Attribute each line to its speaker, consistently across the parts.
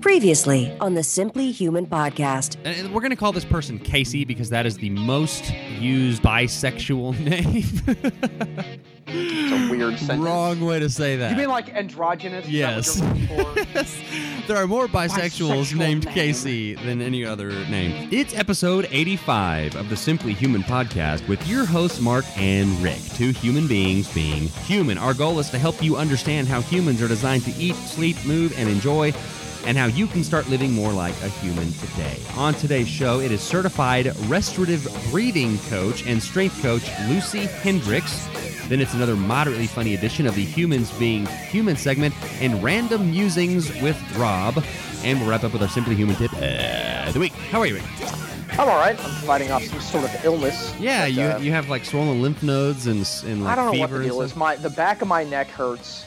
Speaker 1: Previously on the Simply Human podcast.
Speaker 2: And we're going to call this person Casey because that is the most used bisexual name.
Speaker 3: It's a weird sentence.
Speaker 2: Wrong way to say that.
Speaker 3: You mean like androgynous?
Speaker 2: Yes.
Speaker 3: what you're looking for?
Speaker 2: yes. There are more bisexuals
Speaker 3: Bisexual
Speaker 2: named
Speaker 3: name.
Speaker 2: Casey than any other name. It's episode 85 of the Simply Human podcast with your hosts, Mark and Rick, two human beings being human. Our goal is to help you understand how humans are designed to eat, sleep, move, and enjoy. And how you can start living more like a human today. On today's show, it is certified restorative breathing coach and strength coach Lucy Hendricks. Then it's another moderately funny edition of the Humans Being Human segment and random musings with Rob. And we'll wrap up with our Simply Human tip of the week. How are you, Rick?
Speaker 3: I'm all right. I'm fighting off some sort of illness.
Speaker 2: Yeah,
Speaker 3: but,
Speaker 2: you,
Speaker 3: uh,
Speaker 2: you have like swollen lymph nodes and, and like
Speaker 3: I don't know what the deal is. My the back of my neck hurts,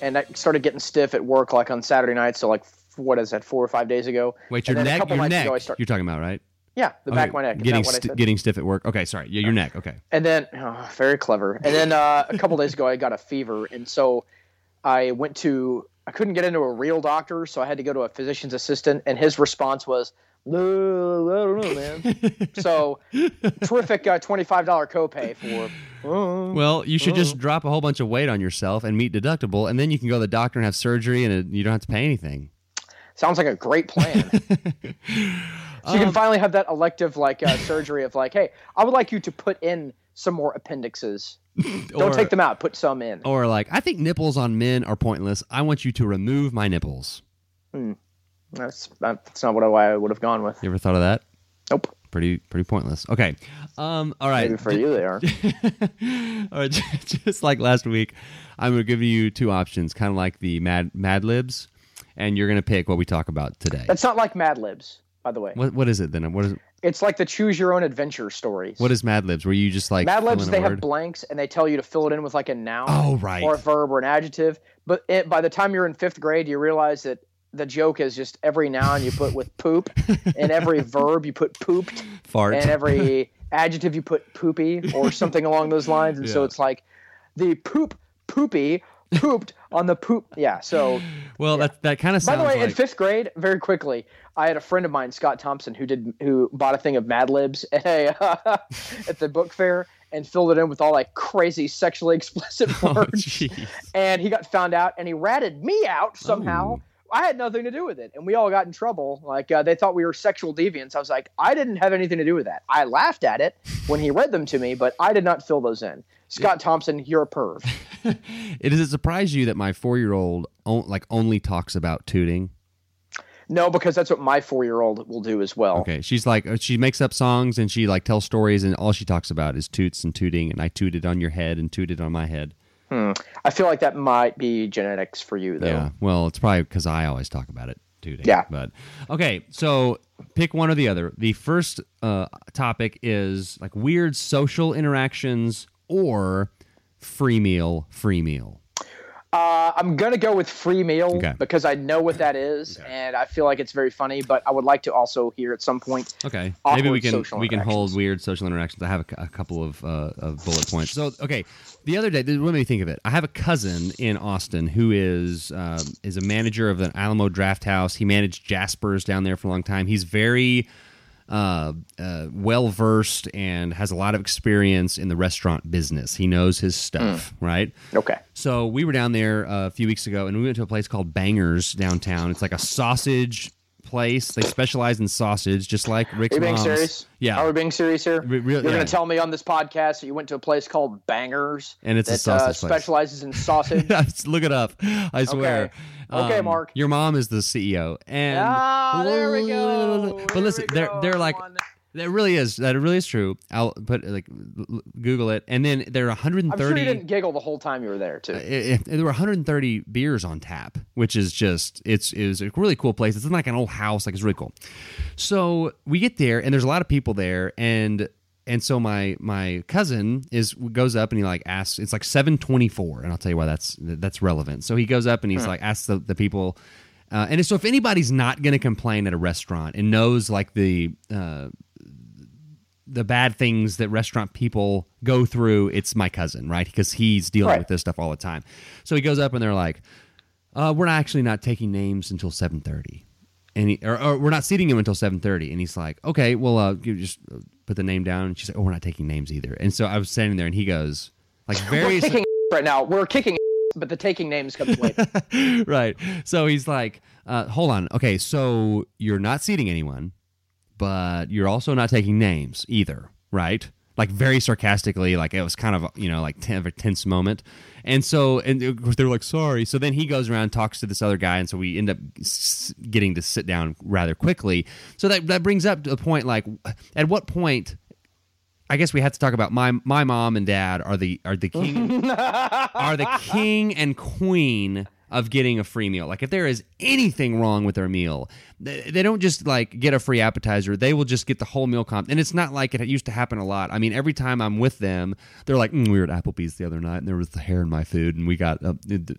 Speaker 3: and I started getting stiff at work like on Saturday night. So like what is that? Four or five days ago.
Speaker 2: Wait, your neck, your neck.
Speaker 3: ago start-
Speaker 2: You're talking about right?
Speaker 3: Yeah, the back of my neck. Is
Speaker 2: Getting
Speaker 3: that what I
Speaker 2: sti-
Speaker 3: said?
Speaker 2: getting stiff at work. Okay, sorry. Yeah, your neck. Okay.
Speaker 3: And then, oh, very clever. And then uh, a couple days ago, I got a fever, and so I went to. I couldn't get into a real doctor, so I had to go to a physician's assistant, and his response was, "No, I don't know, man." so terrific, uh, twenty-five dollar copay for. uh,
Speaker 2: Well, you should
Speaker 3: Oh.
Speaker 2: just drop a whole bunch of weight on yourself and meet deductible, and then you can go to the doctor and have surgery, and it, you don't have to pay anything.
Speaker 3: sounds like a great plan. So you can finally have that elective like uh, surgery of like, hey, I would like you to put in some more appendixes. Don't
Speaker 2: Or-
Speaker 3: take them out. Put some in.
Speaker 2: Or like, I think nipples on men are pointless. I want you to remove my nipples.
Speaker 3: That's that's not what I would have gone with.
Speaker 2: You ever thought of that?
Speaker 3: Nope.
Speaker 2: Pretty pretty pointless. Okay. Um. All right.
Speaker 3: Maybe for you they are.
Speaker 2: all right. Just like last week, I'm going to give you two options, kind of like the Mad Mad Libs, and you're going to pick what we talk about today.
Speaker 3: That's not like Mad Libs, by the way.
Speaker 2: what what is it then? What is
Speaker 3: It's like the choose your own adventure stories.
Speaker 2: what is Mad Libs? Where you just like
Speaker 3: Mad Libs? They have blanks and they tell you to fill it in with like a noun,
Speaker 2: Oh, right.
Speaker 3: or a verb or an adjective. But it, by the time you're in fifth grade, you realize that the joke is just every noun you put with poop, and every verb you put pooped,
Speaker 2: fart.
Speaker 3: and every adjective you put poopy or something along those lines. And so it's like the poop poopy pooped on the poop. Yeah. So
Speaker 2: well, that that kind of
Speaker 3: by the way,
Speaker 2: like
Speaker 3: in fifth grade, very quickly, I had a friend of mine, Scott Thompson, who did who bought a thing of Mad Libs at a, at the book fair and filled it in with all like crazy sexually explicit
Speaker 2: oh,
Speaker 3: words.
Speaker 2: jeez.
Speaker 3: and he got found out, and he ratted me out somehow. I had nothing to do with it, and we all got in trouble. Like uh, they thought we were sexual deviants. I was like, I didn't have anything to do with that. I laughed at it when he read them to me, but I did not fill those in. Scott Thompson, you're a perv.
Speaker 2: it does it surprise you that my four year old like only talks about tooting?
Speaker 3: No, because that's what my four year old will do as well.
Speaker 2: Okay, she's like uh, she makes up songs and she like tells stories and all she talks about is toots and tooting and I tooted on your head and tooted on my head.
Speaker 3: I feel like that might be genetics for you, though.
Speaker 2: Yeah, well, it's probably because I always talk about it tooting.
Speaker 3: Yeah.
Speaker 2: but okay, so pick one or the other. The first uh, topic is like weird social interactions or free meal, free meal.
Speaker 3: Uh, I'm gonna go with free meal
Speaker 2: Okay.
Speaker 3: because I know what that is, and I feel like it's very funny. But I would like to also hear at some point.
Speaker 2: Okay, maybe we can we can hold weird social interactions. I have a, a couple of, uh, of bullet points. So okay, the other day, this- what made me think of it? I have a cousin in Austin who is um, is a manager of an Alamo Drafthouse. He managed Jaspers down there for a long time. He's very uh, uh, well versed and has a lot of experience in the restaurant business. He knows his stuff, right?
Speaker 3: Okay.
Speaker 2: So we were down there uh, a few weeks ago, and we went to a place called Bangers downtown. It's like a sausage place. They specialize in sausage, just like Rick's
Speaker 3: Are you being
Speaker 2: mom's.
Speaker 3: serious?
Speaker 2: Yeah.
Speaker 3: Are we being serious here?
Speaker 2: Re- real-
Speaker 3: You're
Speaker 2: yeah.
Speaker 3: going to tell me on this podcast that you went to a place called Bangers
Speaker 2: And it's a sausage
Speaker 3: uh, specializes in sausage.
Speaker 2: Look it up. I swear. Um,
Speaker 3: Okay, Mark.
Speaker 2: Your mom is the CEO, and
Speaker 3: ah, there we go.
Speaker 2: But
Speaker 3: There
Speaker 2: listen,
Speaker 3: we
Speaker 2: they're they're like that really is that really is true. I'll put like Google it, and then there are 130.
Speaker 3: I'm sure
Speaker 2: 130.
Speaker 3: you didn't giggle the whole time you were there too.
Speaker 2: it, it- there were 130 beers on tap, which is just it's is a really cool place. It's in like an old house, like it's really cool. So we get there, and there's a lot of people there, and and so my my cousin is goes up and he like asks. It's like 724, and I'll tell you why that's that's relevant. So he goes up and he's like asks the, the people. Uh, and so, if anybody's not going to complain at a restaurant and knows like the uh, the bad things that restaurant people go through, it's my cousin, right? Because he's dealing
Speaker 3: Right.
Speaker 2: with this stuff all the time. So he goes up and they're like, uh, "We're actually not taking names until 7.30. and he, or, or we're not seating him until seven thirty." And he's like, "Okay, well, uh, you just put the name down." And she's like, "Oh, we're not taking names either." And so I was standing there, and he goes, like, very
Speaker 3: right now. We're kicking, but the taking names comes later.
Speaker 2: right. So he's like, uh, hold on. Okay, so you're not seating anyone, but you're also not taking names either, right? Like very sarcastically, like it was kind of you know like a tense moment, and so and of course they're like sorry. So then he goes around talks to this other guy, and so we end up s- getting to sit down rather quickly. So that that brings up the point like at what point I guess we have to talk about my my mom and dad are the are the king are the king and queen of getting a free meal. Like if there is anything wrong with their meal, they, they don't just like get a free appetizer. They will just get the whole meal comp. And it's not like it used to happen a lot. I mean, every time I'm with them, they're like, mm, "We were at Applebee's the other night, and there was the hair in my food, and we got uh,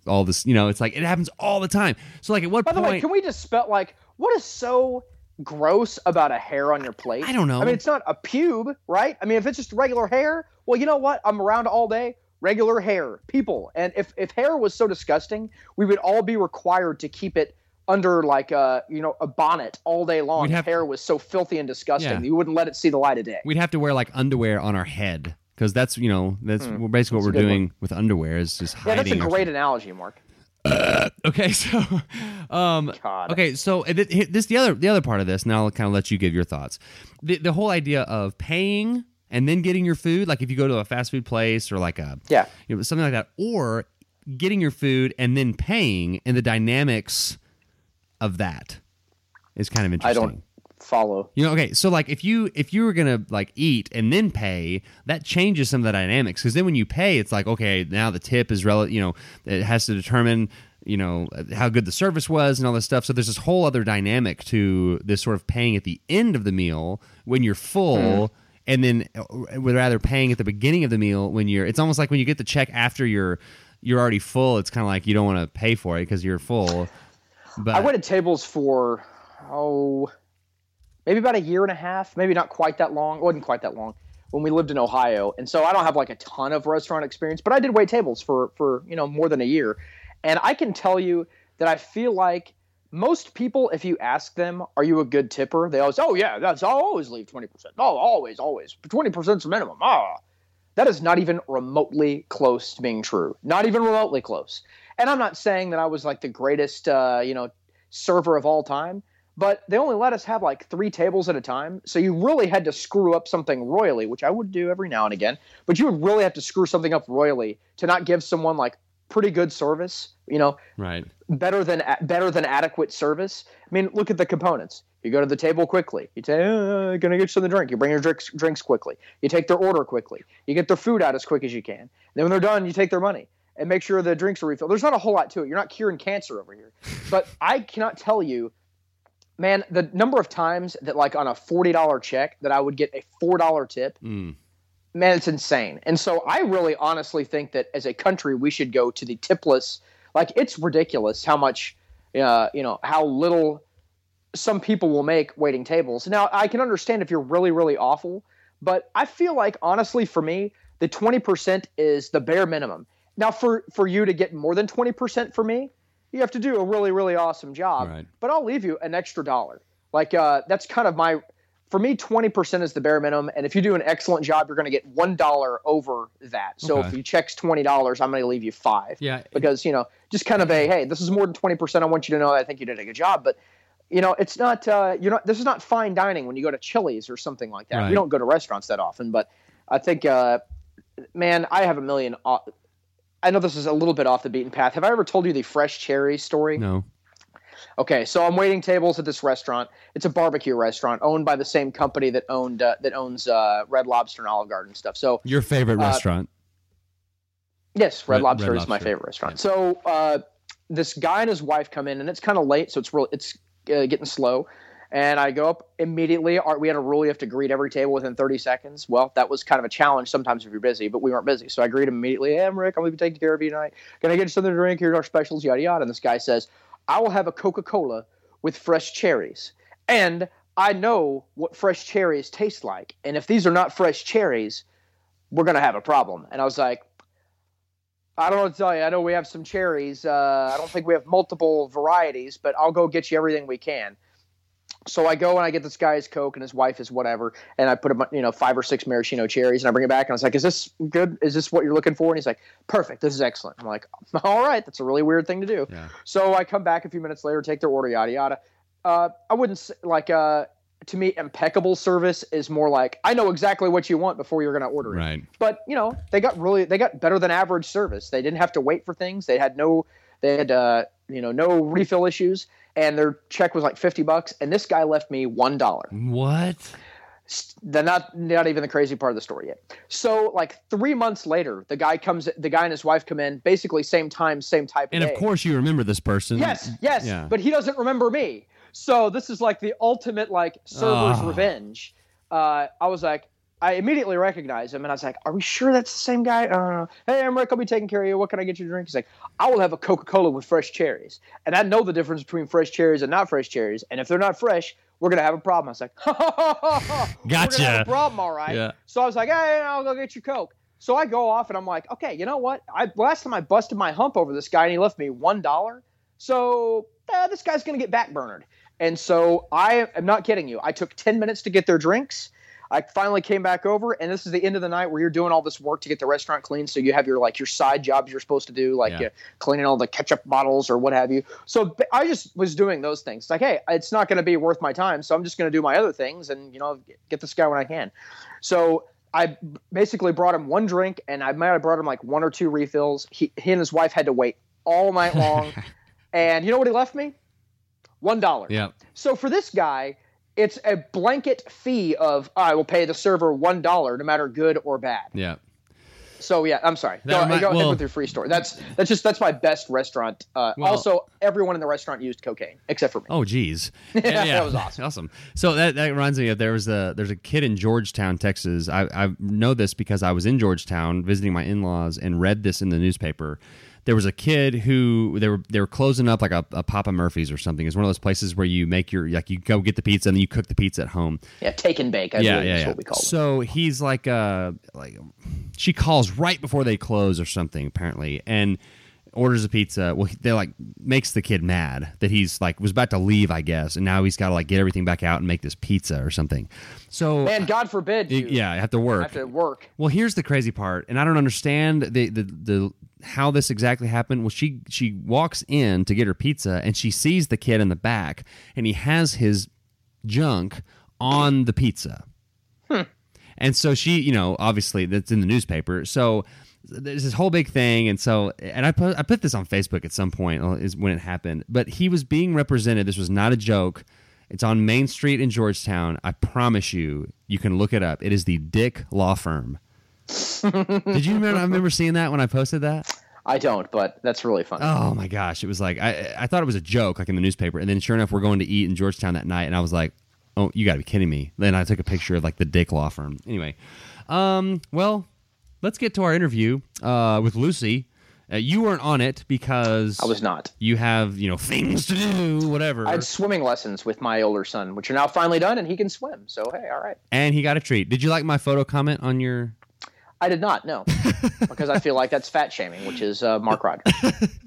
Speaker 2: all this." You know, it's like it happens all the time. So like, at what point
Speaker 3: By the way, can we just spell like what is so gross about a hair on your plate?
Speaker 2: I don't know.
Speaker 3: I mean, it's not a pube, right? I mean, if it's just regular hair, well, you know what? I'm around all day. Regular hair, people, and if if hair was so disgusting, we would all be required to keep it under like a you know a bonnet all day long. If
Speaker 2: have-
Speaker 3: hair was so filthy and disgusting,
Speaker 2: Yeah.
Speaker 3: you wouldn't let it see the light of day.
Speaker 2: We'd have to wear like underwear on our head because that's you know that's basically what
Speaker 3: Hmm. That's a
Speaker 2: we're doing with underwear is just hiding.
Speaker 3: yeah, that's a great analogy, Mark.
Speaker 2: Okay, so um
Speaker 3: God.
Speaker 2: okay, so uh, th- th- this the other the other part of this, and I'll kind of let you give your thoughts. The the whole idea of paying and then getting your food, like if you go to a fast food place or like a
Speaker 3: Yeah.
Speaker 2: you know, something like that, or getting your food and then paying, and the dynamics of that is kind of interesting.
Speaker 3: I don't follow.
Speaker 2: You know, okay, so like if you if you were gonna like eat and then pay, that changes some of the dynamics because then when you pay, it's like okay, now the tip is relative. You know, it has to determine you know how good the service was and all this stuff. So there's this whole other dynamic to this sort of paying at the end of the meal when you're full. Hmm. And then, uh, rather paying at the beginning of the meal when you're, it's almost like when you get the check after you're, you're already full. It's kind of like you don't want to pay for it because you're full. But
Speaker 3: I waited tables for oh maybe about a year and a half, maybe not quite that long. It wasn't quite that long when we lived in Ohio, and so I don't have like a ton of restaurant experience, but I did wait tables for for you know more than a year, and I can tell you that I feel like most people, if you ask them, "Are you a good tipper?" They always, "Oh yeah, that's I'll always leave twenty percent. Oh, always, always. Twenty percent's minimum." Ah, that is not even remotely close to being true. Not even remotely close. And I'm not saying that I was like the greatest, uh, you know, server of all time, but they only let us have like three tables at a time. So you really had to screw up something royally, which I would do every now and again. But you would really have to screw something up royally to not give someone like pretty good service. You know,
Speaker 2: right,
Speaker 3: better than better than adequate service. I mean, look at the components. You go to the table quickly. You say, uh, "Gonna get you something to drink." You bring your drinks drinks quickly. You take their order quickly. You get their food out as quick as you can. then when they're done, you take their money and make sure the drinks are refilled. There's not a whole lot to it. You're not curing cancer over here. But I cannot tell you, man, the number of times that like on a forty dollar check that I would get a four dollar tip
Speaker 2: Mm.
Speaker 3: Man, it's insane. And so I really honestly think that as a country, we should go to the tipless, Like it's ridiculous how much, uh, you know, how little some people will make waiting tables. Now I can understand if you're really really awful, but I feel like honestly for me the 20% is the bare minimum. Now for for you to get more than 20% for me, you have to do a really really awesome job.
Speaker 2: Right.
Speaker 3: But I'll leave you an extra dollar. Like uh, that's kind of my for me 20% is the bare minimum and if you do an excellent job you're going to get $1 over that. So
Speaker 2: Okay.
Speaker 3: if you checks $20, I'm going to leave you 5
Speaker 2: Yeah.
Speaker 3: because you know just kind of a hey this is more than 20% i want you to know that i think you did a good job but you know it's not uh, you're not this is not fine dining when you go to chili's or something like that
Speaker 2: Right.
Speaker 3: we don't go to restaurants that often but i think uh, man i have a million uh, i know this is a little bit off the beaten path have i ever told you the fresh cherry story
Speaker 2: No.
Speaker 3: Okay so i'm waiting tables at this restaurant it's a barbecue restaurant owned by the same company that owned uh, that owns uh, red lobster and olive garden stuff so
Speaker 2: Your favorite
Speaker 3: Uh,
Speaker 2: restaurant.
Speaker 3: Yes, Red,
Speaker 2: Red-
Speaker 3: Lobster
Speaker 2: Red
Speaker 3: is my favorite restaurant. So uh, this guy and his wife come in, and it's kind of late, so it's real. It's uh, getting slow. And I go up immediately. Our, we had a rule you have to greet every table within 30 seconds. Well, that was kind of a challenge sometimes if you're busy, but we weren't busy. So I greet him immediately. Hey, I'm Rick. I'm going to be taking care of you tonight. Can I get you something to drink? Here's our specials, yada, yada. And this guy says, I will have a Coca Cola with fresh cherries. And I know what fresh cherries taste like. And if these are not fresh cherries, we're going to have a problem. And I was like, I don't know to tell you. I know we have some cherries. Uh, I don't think we have multiple varieties, but I'll go get you everything we can. So I go and I get this guy's Coke and his wife is whatever, and I put a you know five or six maraschino cherries and I bring it back and I was like, "Is this good? Is this what you're looking for?" And he's like, "Perfect. This is excellent." I'm like, "All right, that's a really weird thing to do."
Speaker 2: Yeah.
Speaker 3: So I come back a few minutes later, take their order, yada yada. Uh, I wouldn't say, like uh, to me, impeccable service is more like I know exactly what you want before you're going to order it
Speaker 2: Right.
Speaker 3: but you know they got really they got better than average service they didn't have to wait for things they had no they had uh you know no refill issues and their check was like 50 bucks and this guy left me one dollar
Speaker 2: What?
Speaker 3: the not not even the crazy part of the story yet so like three months later the guy comes the guy and his wife come in basically same time same type
Speaker 2: And
Speaker 3: of
Speaker 2: of course you remember this person.
Speaker 3: Yes, yes,
Speaker 2: Yeah.
Speaker 3: but he doesn't remember me. So this is like the ultimate like server's
Speaker 2: Oh.
Speaker 3: revenge. Uh, I was like, I immediately recognized him, and I was like, "Are we sure that's the same guy?" Uh, hey, I'm Rick. I'll be taking care of you. What can I get you to drink? He's like, "I will have a Coca-Cola with fresh cherries." And I know the difference between fresh cherries and not fresh cherries. And if they're not fresh, we're gonna have a problem. I was like, "Ha ha ha ha! ha. We're have
Speaker 2: Gotcha.
Speaker 3: a problem, all right."
Speaker 2: Yeah.
Speaker 3: So I was like, "Hey, I'll go get your Coke." So I go off and I'm like, "Okay, you know what? I last time I busted my hump over this guy and he left me one. So uh, this guy's going to get backburnered. And so I am not kidding you. I took 10 minutes to get their drinks. I finally came back over, and this is the end of the night where you're doing all this work to get the restaurant clean. So you have your like your side jobs you're supposed to do, like
Speaker 2: Yeah.
Speaker 3: uh, cleaning all the ketchup bottles or what have you. So I just was doing those things. Like, hey, it's not going to be worth my time, so I'm just going to do my other things and you know get this guy when I can. So I basically brought him one drink, and I might have brought him like one or two refills. He, he and his wife had to wait all night long, and you know what he left me? One dollar.
Speaker 2: Yeah.
Speaker 3: So for this guy, it's a blanket fee of I will pay the server one dollar, no matter good or bad.
Speaker 2: Yeah.
Speaker 3: So yeah, I'm sorry.
Speaker 2: That
Speaker 3: Go,
Speaker 2: remi-
Speaker 3: go ahead with your free story. That's that's just that's my best restaurant. Uh,
Speaker 2: Well-
Speaker 3: also, everyone in the restaurant used cocaine except for me.
Speaker 2: Oh, geez.
Speaker 3: That was awesome.
Speaker 2: Awesome. So that, that reminds me of there was a there's a kid in Georgetown, Texas. I, I know this because I was in Georgetown visiting my in laws and read this in the newspaper. There was a kid who they were they were closing up like a, a Papa Murphy's or something. It's one of those places where you make your like you go get the pizza and then you cook the pizza at home.
Speaker 3: Yeah, take and bake. I
Speaker 2: yeah, yeah, yeah.
Speaker 3: what we call it.
Speaker 2: So he's like, uh, like she calls right before they close or something apparently, and orders a pizza. Well, they like makes the kid mad that he's like was about to leave, I guess, and now he's got to like get everything back out and make this pizza or something. So
Speaker 3: Man, God forbid. You
Speaker 2: yeah, I have to work.
Speaker 3: have to work.
Speaker 2: Well, here's the crazy part, and I don't understand the, the the how this exactly happened. Well, she she walks in to get her pizza, and she sees the kid in the back, and he has his junk on the pizza. And so she, you know, obviously that's in the newspaper. So there's this whole big thing, and so and I put I put this on Facebook at some point uh, is when it happened. But he was being represented. This was not a joke. It's on Main Street in Georgetown. I promise you, you can look it up. It is the Dick Law Firm. Did you remember? I remember seeing that when I posted that.
Speaker 3: I don't, but that's really fun.
Speaker 2: Oh my gosh, it was like I I thought it was a joke, like in the newspaper, and then sure enough, we're going to eat in Georgetown that night, and I was like, oh, you got to be kidding me. Then I took a picture of like the Dick Law Firm. Anyway, um, well, let's get to our interview uh, with Lucy. Uh, you weren't on it because
Speaker 3: I was not.
Speaker 2: You have you know things to do, whatever.
Speaker 3: I had swimming lessons with my older son, which are now finally done, and he can swim. So hey, all right.
Speaker 2: and he got a treat. Did you like my photo comment on your?
Speaker 3: I did not no, because I feel like that's fat shaming, which is uh, Mark Rogers.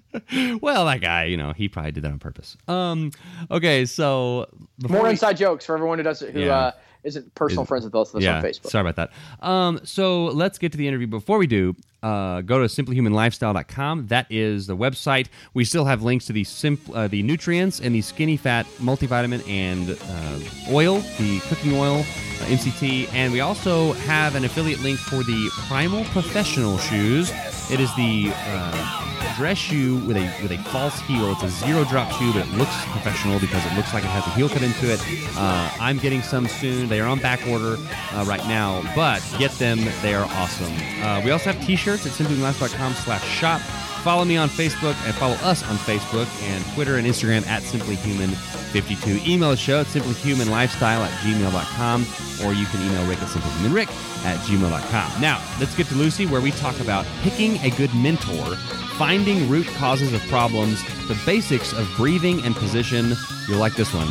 Speaker 2: Well, that guy, you know, he probably did that on purpose. Um, okay, so
Speaker 3: More
Speaker 2: we-
Speaker 3: inside jokes for everyone who does it, who
Speaker 2: Yeah.
Speaker 3: uh, isn't personal friends with both of us
Speaker 2: yeah,
Speaker 3: on Facebook.
Speaker 2: Sorry about that. Um, so let's get to the interview. Before we do, uh, go to simplyhumanlifestyle.com. That is the website. We still have links to the simp- uh, the nutreince and the skinny fat multivitamin and uh, oil, the cooking oil, uh, MCT, and we also have an affiliate link for the Primal Professional shoes. It is the uh, dress shoe with a with a false heel. It's a zero drop shoe, but it looks professional because it looks like it has a heel cut into it. Uh, I'm getting some soon. They are on back order uh, right now, but get them. They are awesome. Uh, we also have t-shirts at simplyhumanlifestyle.com slash shop. Follow me on Facebook and follow us on Facebook and Twitter and Instagram at simplyhuman52. Email the show at simplyhumanlifestyle at gmail.com or you can email Rick at simplyhumanrick at gmail.com. Now, let's get to Lucy where we talk about picking a good mentor, finding root causes of problems, the basics of breathing and position. You'll like this one.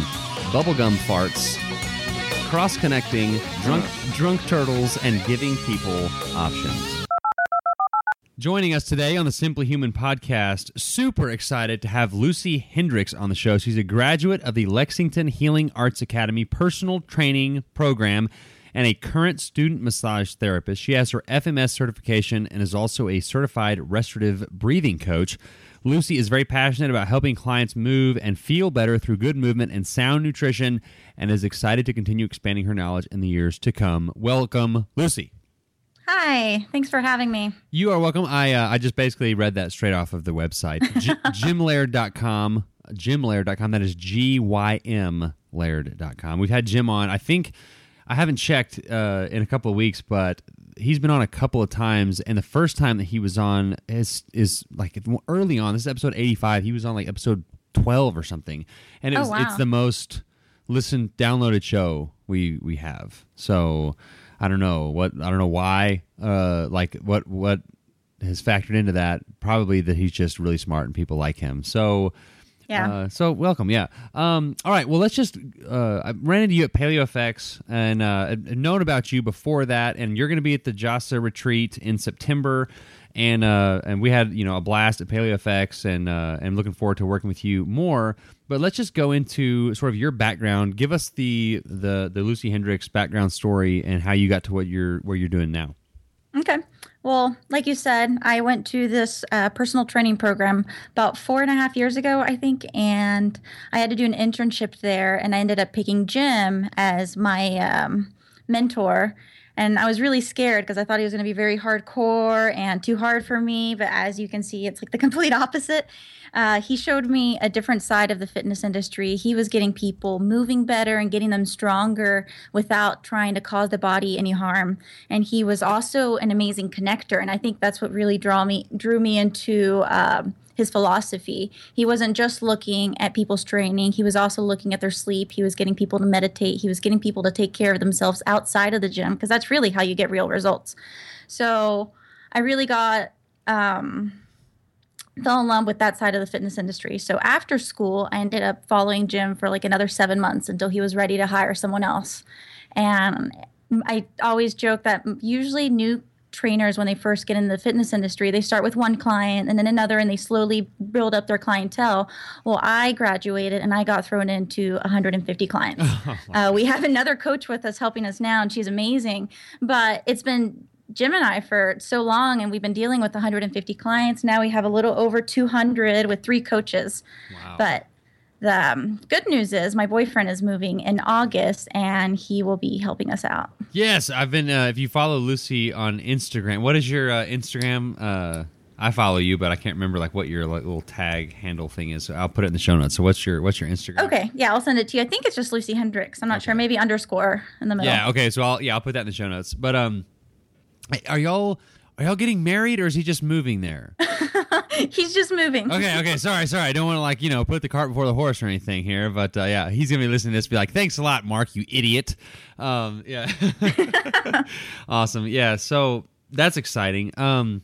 Speaker 2: Bubblegum farts, cross connecting, drunk drunk turtles, and giving people options. Joining us today on the Simply Human podcast, super excited to have Lucy Hendricks on the show. She's a graduate of the Lexington Healing Arts Academy personal training program and a current student massage therapist. She has her FMS certification and is also a certified restorative breathing coach. Lucy is very passionate about helping clients move and feel better through good movement and sound nutrition and is excited to continue expanding her knowledge in the years to come. Welcome, Lucy.
Speaker 4: Hi, thanks for having me.
Speaker 2: You are welcome. I uh, I just basically read that straight off of the website. G- Gymlaird.com. Gymlaird.com. That is G Y M Laird.com. We've had Jim on. I think I haven't checked uh, in a couple of weeks, but he's been on a couple of times. And the first time that he was on is is like early on. This is episode 85. He was on like episode 12 or something. And it
Speaker 4: Oh,
Speaker 2: was,
Speaker 4: wow.
Speaker 2: it's the most listened downloaded show we we have. So I don't know what I don't know why. Uh, like what what has factored into that? Probably that he's just really smart and people like him. So.
Speaker 4: Yeah.
Speaker 2: Uh, so welcome, yeah. Um, all right. Well, let's just. Uh, I ran into you at PaleoFX and uh, known about you before that, and you're going to be at the Jasa retreat in September, and uh, and we had you know a blast at PaleoFX, and uh, and looking forward to working with you more. But let's just go into sort of your background. Give us the the the Lucy Hendricks background story and how you got to what you're where you're doing now.
Speaker 4: Okay. Well, like you said, I went to this uh, personal training program about four and a half years ago, I think, and I had to do an internship there, and I ended up picking Jim as my um, mentor. And I was really scared because I thought he was going to be very hardcore and too hard for me. But as you can see, it's like the complete opposite. Uh, he showed me a different side of the fitness industry. He was getting people moving better and getting them stronger without trying to cause the body any harm. And he was also an amazing connector. And I think that's what really draw me drew me into. Um, his philosophy. He wasn't just looking at people's training, he was also looking at their sleep. He was getting people to meditate. He was getting people to take care of themselves outside of the gym because that's really how you get real results. So I really got um, fell in love with that side of the fitness industry. So after school, I ended up following Jim for like another seven months until he was ready to hire someone else. And I always joke that usually new trainers when they first get in the fitness industry they start with one client and then another and they slowly build up their clientele well i graduated and i got thrown into 150 clients uh, we have another coach with us helping us now and she's amazing but it's been Jim and I for so long, and we've been dealing with 150 clients. Now we have a little over 200 with three coaches.
Speaker 2: Wow.
Speaker 4: But the um, good news is my boyfriend is moving in August, and he will be helping us out.
Speaker 2: Yes, I've been. Uh, if you follow Lucy on Instagram, what is your uh, Instagram? Uh, I follow you, but I can't remember like what your like, little tag handle thing is. So I'll put it in the show notes. So what's your what's your Instagram?
Speaker 4: Okay, yeah, I'll send it to you. I think it's just Lucy Hendricks. I'm not sure, maybe underscore in the middle.
Speaker 2: Yeah. Okay. So I'll yeah I'll put that in the show notes. But um, are y'all are y'all getting married or is he just moving there?
Speaker 4: He's just moving.
Speaker 2: Okay. Okay. Sorry. Sorry. I don't want to like you know put the cart before the horse or anything here. But uh, yeah, he's gonna be listening to this. Be like, thanks a lot, Mark. You idiot. Um. Yeah. awesome. Yeah. So that's exciting. Um.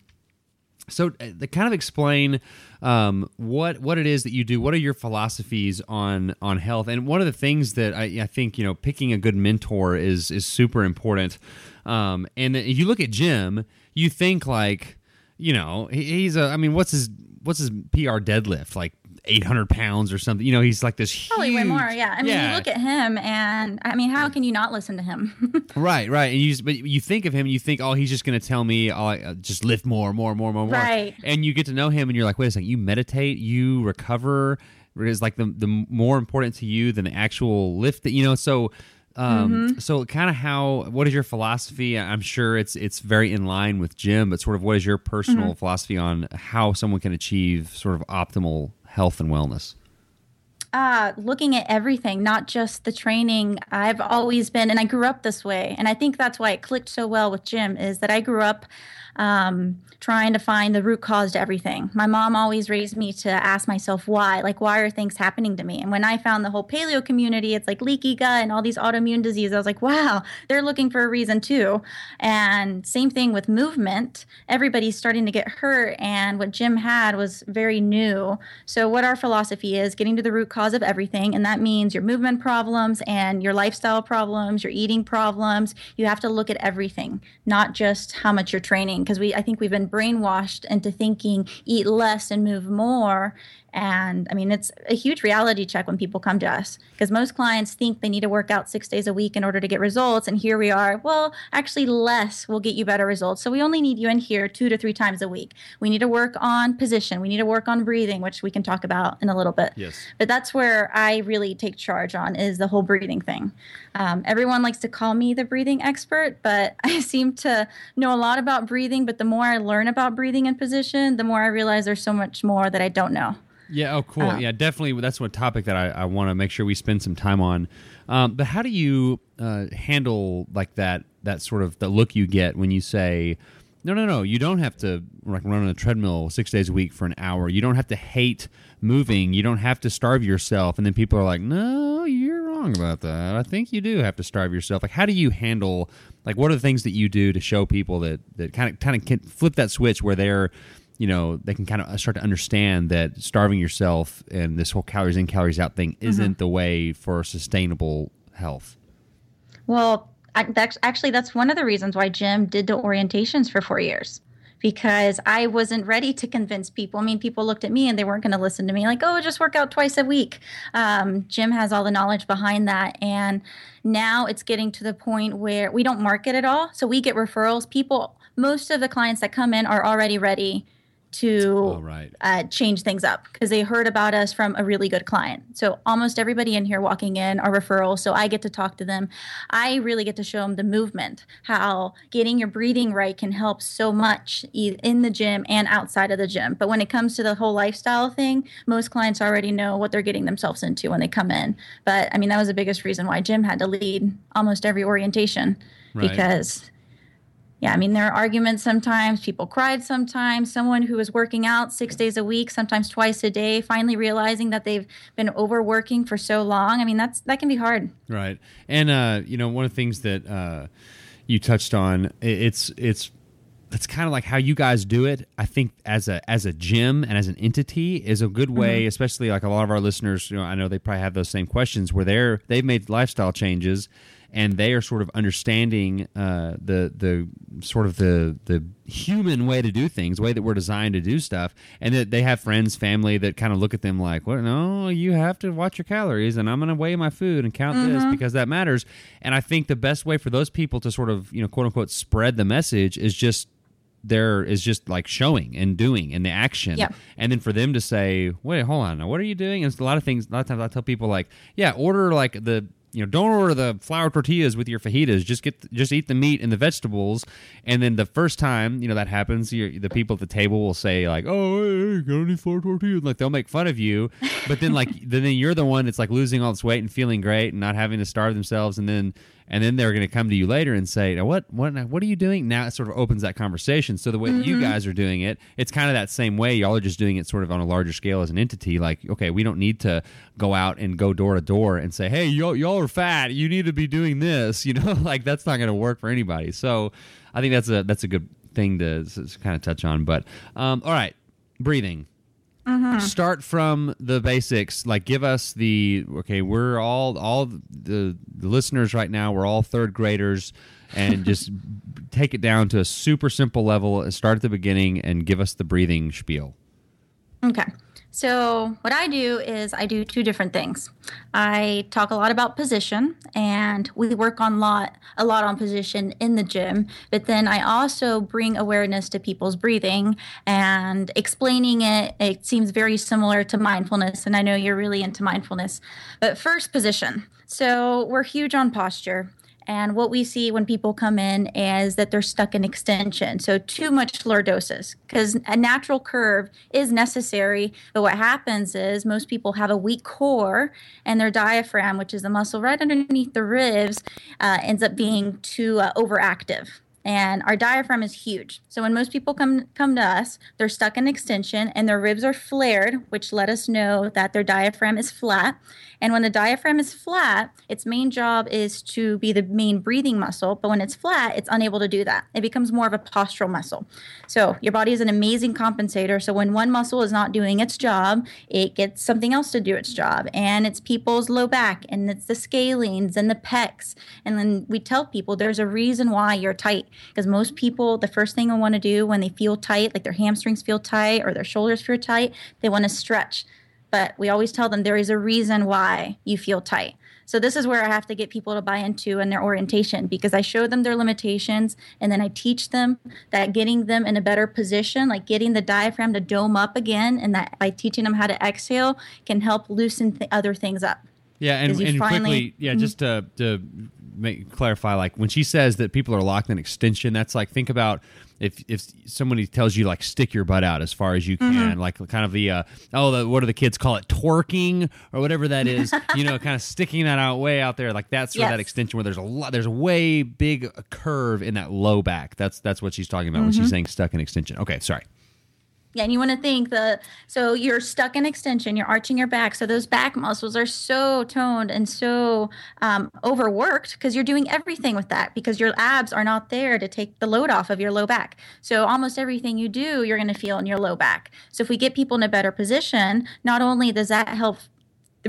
Speaker 2: so uh, to kind of explain um, what what it is that you do. What are your philosophies on on health? And one of the things that I, I think you know, picking a good mentor is is super important. Um, and if you look at Jim, you think like, you know, he's a. I mean, what's his what's his PR deadlift like? 800 pounds or something. You know, he's like this huge.
Speaker 4: Probably way more. Yeah. I mean,
Speaker 2: Yeah.
Speaker 4: you look at him, and I mean, how can you not listen to him?
Speaker 2: Right, right. And you just, but you think of him and you think, oh, he's just going to tell me, oh, I- uh, just lift more, more, more, more, more.
Speaker 4: Right.
Speaker 2: And you get to know him and you're like, wait a second, you meditate, you recover. Is like the the more important to you than the actual lift that you know. So, um,
Speaker 4: Mm-hmm.
Speaker 2: so kind of how what is your philosophy? I'm sure it's it's very in line with Jim, but sort of what is your personal
Speaker 4: Mm-hmm.
Speaker 2: philosophy on how someone can achieve sort of optimal health and wellness?
Speaker 4: uh, looking at everything, not just the training. I've always been, and I grew up this way, and I think that's why it clicked so well with Jim. Is that I grew up um, trying to find the root cause to everything. My mom always raised me to ask myself why, like why are things happening to me? And when I found the whole paleo community, it's like leaky gut and all these autoimmune diseases. I was like, wow, they're looking for a reason too. And same thing with movement. Everybody's starting to get hurt, and what Jim had was very new. So what our philosophy is getting to the root cause of everything, and that means your movement problems and your lifestyle problems, your eating problems. You have to look at everything, not just how much you're training, because we I think we've been brainwashed into thinking eat less and move more. And I mean, it's a huge reality check when people come to us because most clients think they need to work out six days a week in order to get results. And here we are, well, actually, less will get you better results. So we only need you in here two to three times a week. We need to work on position, we need to work on breathing, which we can talk about in a little bit.
Speaker 2: Yes.
Speaker 4: But that's where I really take charge on is the whole breathing thing. Um, everyone likes to call me the breathing expert, but I seem to know a lot about breathing. But the more I learn about breathing and position, the more I realize there's so much more that I don't know.
Speaker 2: Yeah. Oh, cool.
Speaker 4: Uh,
Speaker 2: yeah, definitely. That's one topic that I, I want to make sure we spend some time on. Um, but how do you uh, handle like that that sort of the look you get when you say, no, no, no, you don't have to like run on a treadmill six days a week for an hour. You don't have to hate moving. You don't have to starve yourself. And then people are like, no, you're wrong about that. I think you do have to starve yourself. Like, how do you handle like what are the things that you do to show people that that kind of kind of flip that switch where they're you know they can kind of start to understand that starving yourself and this whole calories in calories out thing isn't the way for sustainable health
Speaker 4: Well, I, that's actually that's one of the reasons why Jim did the orientations for four years because I wasn't ready to convince people. I mean, people looked at me and they weren't going to listen to me, like, "Oh, just work out twice a week." Um, Jim has all the knowledge behind that, and now it's getting to the point where we don't market at all, so we get referrals. People, most of the clients that come in are already ready to
Speaker 2: Oh, right.
Speaker 4: uh, change things up because they heard about us from a really good client. So almost everybody in here walking in are referrals. So I get to talk to them. I really get to show them the movement, how getting your breathing right can help so much in the gym and outside of the gym. But when it comes to the whole lifestyle thing, most clients already know what they're getting themselves into when they come in. But I mean, that was the biggest reason why Jim had to lead almost every orientation
Speaker 2: Right.
Speaker 4: because yeah, I mean, there are arguments sometimes. People cried sometimes. Someone who was working out six days a week, sometimes twice a day, finally realizing that they've been overworking for so long. I mean, that's that can be hard.
Speaker 2: Right. And uh, you know, one of the things that uh, you touched on, it's it's it's kind of like how you guys do it. I think as a as a gym and as an entity is a good way, especially like a lot of our listeners. You know, I know they probably have those same questions where they're they've made lifestyle changes and they are sort of understanding uh, the the sort of the the human way to do things, the way that we're designed to do stuff, and that they have friends, family that kind of look at them like, "Well, no, you have to watch your calories, and I'm going to weigh my food and count this because that matters." And I think the best way for those people to sort of you know quote unquote spread the message is just there is just like showing and doing and the action
Speaker 4: Yeah.
Speaker 2: and then for them to say wait hold on now what are you doing and it's a lot of things a lot of times i tell people like yeah order like the you know don't order the flour tortillas with your fajitas. Just get just eat the meat and the vegetables. And then the first time you know that happens the people at the table will say like oh hey, got any flour tortillas. Like they'll make fun of you. But then like then you're the one that's like losing all this weight and feeling great and not having to starve themselves. And then and then they're going to come to you later and say, now what, what, what are you doing? Now it sort of opens that conversation. So the way you guys are doing it, it's kind of that same way. Y'all are just doing it sort of on a larger scale as an entity. Like, okay, we don't need to go out and go door to door and say, hey, y'all, y'all are fat. You need to be doing this. You know, like that's not going to work for anybody. So I think that's a that's a good thing to, to kind of touch on. But um, all right, breathing. Uh-huh. Start from the basics. Like, give us the okay. We're all all the, the listeners right now. We're all third graders, and just take it down to a super simple level. and Start at the beginning and give us the breathing spiel.
Speaker 4: Okay. So, what I do is I do two different things. I talk a lot about position and we work on lot a lot on position in the gym, but then I also bring awareness to people's breathing and explaining it. It seems very similar to mindfulness and I know you're really into mindfulness. But first position. So, we're huge on posture. And what we see when people come in is that they're stuck in extension. So, too much lordosis, because a natural curve is necessary. But what happens is most people have a weak core, and their diaphragm, which is the muscle right underneath the ribs, uh, ends up being too uh, overactive and our diaphragm is huge. So when most people come come to us, they're stuck in extension and their ribs are flared, which let us know that their diaphragm is flat. And when the diaphragm is flat, its main job is to be the main breathing muscle, but when it's flat, it's unable to do that. It becomes more of a postural muscle. So your body is an amazing compensator. So when one muscle is not doing its job, it gets something else to do its job. And it's people's low back and it's the scalenes and the pecs. And then we tell people there's a reason why you're tight because most people the first thing they want to do when they feel tight like their hamstrings feel tight or their shoulders feel tight they want to stretch but we always tell them there is a reason why you feel tight. So this is where i have to get people to buy into in their orientation because i show them their limitations and then i teach them that getting them in a better position like getting the diaphragm to dome up again and that by teaching them how to exhale can help loosen th- other things up.
Speaker 2: Yeah, and, and
Speaker 4: finally-
Speaker 2: quickly, yeah, mm-hmm. just to to make clarify, like when she says that people are locked in extension, that's like think about if if somebody tells you like stick your butt out as far as you can, like kind of the uh, oh, the, what do the kids call it, twerking or whatever that is, you know, kind of sticking that out way out there, like that's of that extension where there's a lot, there's a way big curve in that low back. That's that's what she's talking about when she's saying stuck in extension. Okay, sorry.
Speaker 4: Yeah, and you want to think the so you're stuck in extension, you're arching your back, so those back muscles are so toned and so um, overworked because you're doing everything with that because your abs are not there to take the load off of your low back. So almost everything you do, you're going to feel in your low back. So if we get people in a better position, not only does that help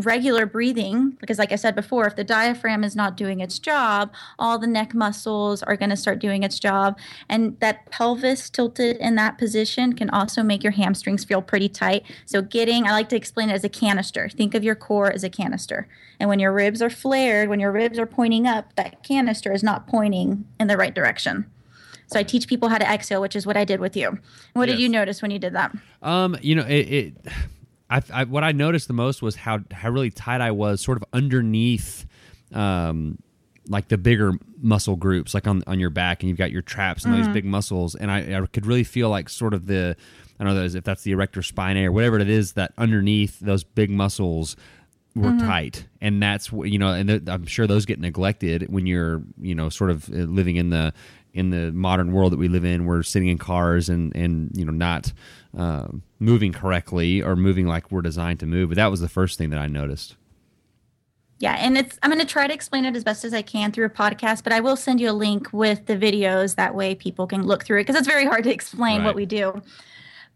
Speaker 4: regular breathing because like i said before if the diaphragm is not doing its job all the neck muscles are going to start doing its job. And that pelvis tilted in that position can also make your hamstrings feel pretty tight. So getting i like to explain it as a canister. Think of your core as a canister. And when your ribs are flared when your ribs are pointing up that canister is not pointing in the right direction. So i teach people how to exhale which is what i did with you. What
Speaker 2: Yes.
Speaker 4: did you notice when you did that?
Speaker 2: Um, you know, it. it I, I what I noticed the most was how how really tight I was, sort of underneath, um, like the bigger muscle groups, like on on your back, and you've got your traps and
Speaker 4: Mm-hmm.
Speaker 2: those big muscles, and I, I could really feel like sort of the I don't know if that's the erector spinae or whatever it is that underneath those big muscles were
Speaker 4: Mm-hmm.
Speaker 2: tight and that's you know and th- i'm sure those get neglected when you're you know sort of uh, living in the in the modern world that we live in we're sitting in cars and and you know not uh, moving correctly or moving like we're designed to move but that was the first thing that i noticed
Speaker 4: Yeah, and it's I'm going to try to explain it as best as I can through a podcast, but I will send you a link with the videos that way people can look through it because it's very hard to explain
Speaker 2: Right.
Speaker 4: what we do.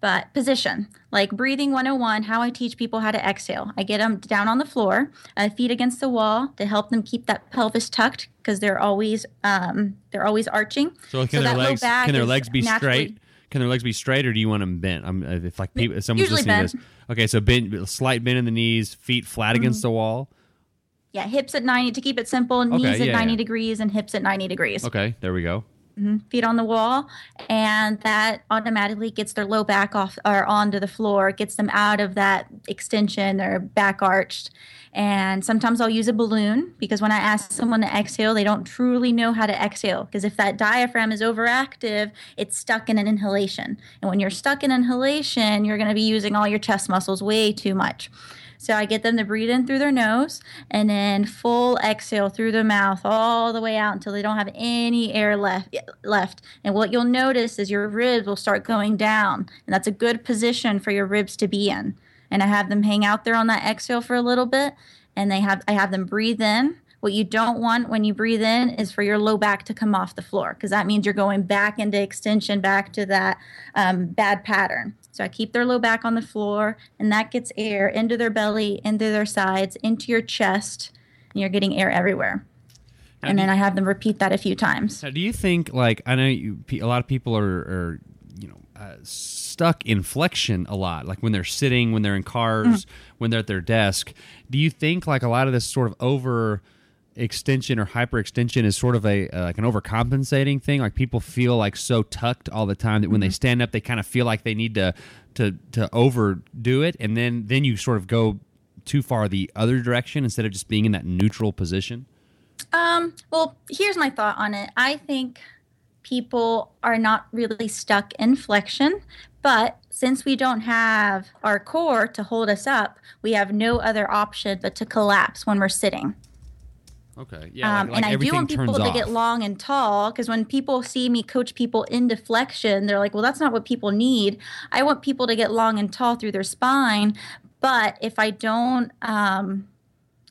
Speaker 4: But position, like breathing 101, how I teach people how to exhale. I get them down on the floor, uh, feet against the wall to help them keep that pelvis tucked because they're always um, they're always arching.
Speaker 2: so can
Speaker 4: that
Speaker 2: their legs can their legs be straight can their legs be straight or do you want them bent i'm if like people if someone's
Speaker 4: Usually
Speaker 2: listening to
Speaker 4: bent.
Speaker 2: this okay so bend slight bend in the knees feet flat
Speaker 4: Mm-hmm.
Speaker 2: against the wall
Speaker 4: Yeah, hips at 90 to keep it simple,
Speaker 2: Okay,
Speaker 4: knees at 90
Speaker 2: yeah.
Speaker 4: degrees and hips at 90 degrees.
Speaker 2: okay there we go Mm-hmm.
Speaker 4: feet on the wall and that automatically gets their low back off or onto the floor gets them out of that extension or back arched and sometimes i'll use a balloon because when i ask someone to exhale they don't truly know how to exhale because if that diaphragm is overactive it's stuck in an inhalation and when you're stuck in inhalation you're going to be using all your chest muscles way too much so I get them to breathe in through their nose and then full exhale through their mouth all the way out until they don't have any air left left. And what you'll notice is your ribs will start going down. And that's a good position for your ribs to be in. And I have them hang out there on that exhale for a little bit and they have I have them breathe in What you don't want when you breathe in is for your low back to come off the floor because that means you're going back into extension, back to that um, bad pattern. So I keep their low back on the floor, and that gets air into their belly, into their sides, into your chest, and you're getting air everywhere.
Speaker 2: Now,
Speaker 4: and then I have them repeat that a few times.
Speaker 2: Do you think like I know you, a lot of people are, are uh, stuck in flexion a lot, like when they're sitting, when they're in cars, when they're at their desk. Do you think like a lot of this sort of over extension or hyperextension is sort of a uh, like an overcompensating thing? Like people feel like so tucked all the time that when they stand up, they kind of feel like they need to to to overdo it, and then then you sort of go too far the other direction instead of just being in that neutral position.
Speaker 4: Um, well, here's my thought on it. I think people are not really stuck in flexion, but since we don't have our core to hold us up, we have no other option but to collapse when we're sitting.
Speaker 2: Okay, yeah,
Speaker 4: um, and I do want people to get long and tall because when people see me coach people into flexion, they're like, well, that's not what people need. I want people to get long and tall through their spine. But if I don't, um,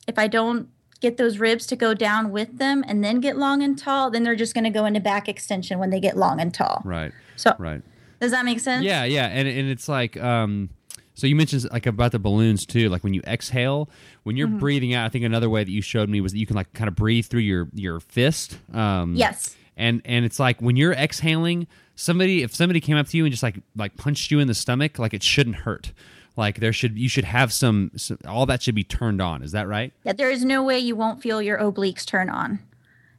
Speaker 4: if I don't get those ribs to go down with them and then get long and tall, then they're just going to go into back extension when they get long and tall.
Speaker 2: right,
Speaker 4: So
Speaker 2: right.
Speaker 4: does that make sense?
Speaker 2: Yeah, yeah, and and it's like um so you mentioned like about the balloons too, like when you exhale, when you're
Speaker 4: Mm-hmm.
Speaker 2: breathing out, I think another way that you showed me was that you can like kind of breathe through your your fist. Um
Speaker 4: Yes.
Speaker 2: And and it's like when you're exhaling, somebody if somebody came up to you and just like like punched you in the stomach, like it shouldn't hurt. Like there should you should have some, some all that should be turned on. Is that right?
Speaker 4: Yeah, there is no way you won't feel your obliques turn on.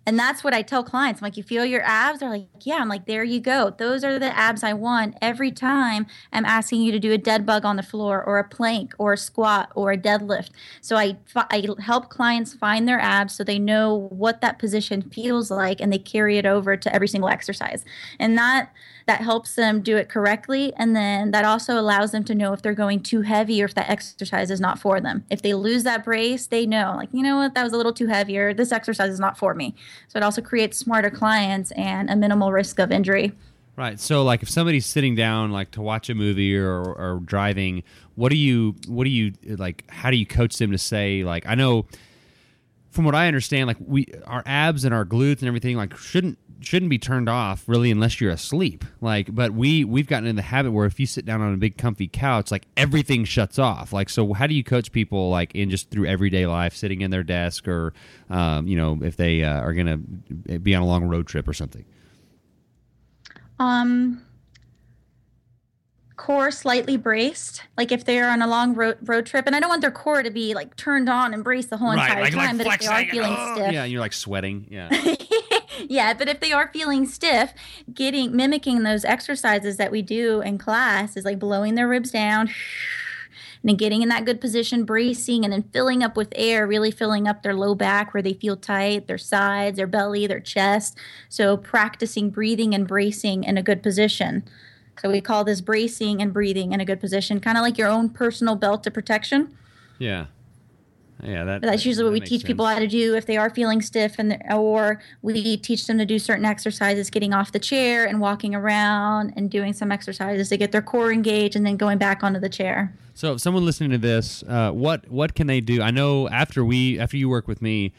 Speaker 4: And that's what I tell clients. I'm like, you feel your abs? They're like, yeah. I'm like, there you go. Those are the abs I want every time I'm asking you to do a dead bug on the floor or a plank or a squat or a deadlift. So I, I help clients find their abs so they know what that position feels like and they carry it over to every single exercise. And that that helps them do it correctly and then that also allows them to know if they're going too heavy or if that exercise is not for them if they lose that brace they know like you know what that was a little too heavy or this exercise is not for me so it also creates smarter clients and a minimal risk of injury
Speaker 2: Right. So, like, if somebody's sitting down, like, to watch a movie or, or driving, what do you, what do you like? How do you coach them to say, like, I know, from what I understand, like, we, our abs and our glutes and everything, like, shouldn't shouldn't be turned off really unless you're asleep. Like, but we we've gotten in the habit where if you sit down on a big comfy couch, like everything shuts off. Like, so how do you coach people like in just through everyday life, sitting in their desk, or um, you know, if they uh, are gonna be on a long road trip or something?
Speaker 4: um core slightly braced like if they're on a long road, road trip and i don't want their core to be like turned on and braced the whole entire time but if they are feeling stiff
Speaker 2: Yeah, and you're like sweating. Yeah.
Speaker 4: yeah, but if they are feeling stiff, getting mimicking those exercises that we do in class is like blowing their ribs down and then getting in that good position, bracing, and then filling up with air, really filling up their low back where they feel tight, their sides, their belly, their chest. So practicing breathing and bracing in a good position. So we call this bracing and breathing in a good position, kind of like your own personal belt of protection.
Speaker 2: Yeah. Yeah, that,
Speaker 4: that's usually what we teach people how to do if they are feeling stiff, and or we teach them to do certain exercises, getting off the chair and walking around and doing some exercises to get their core engaged, and then going back onto the chair.
Speaker 2: So, if someone listening to this, uh, what what can they do? I know after we after you work with me,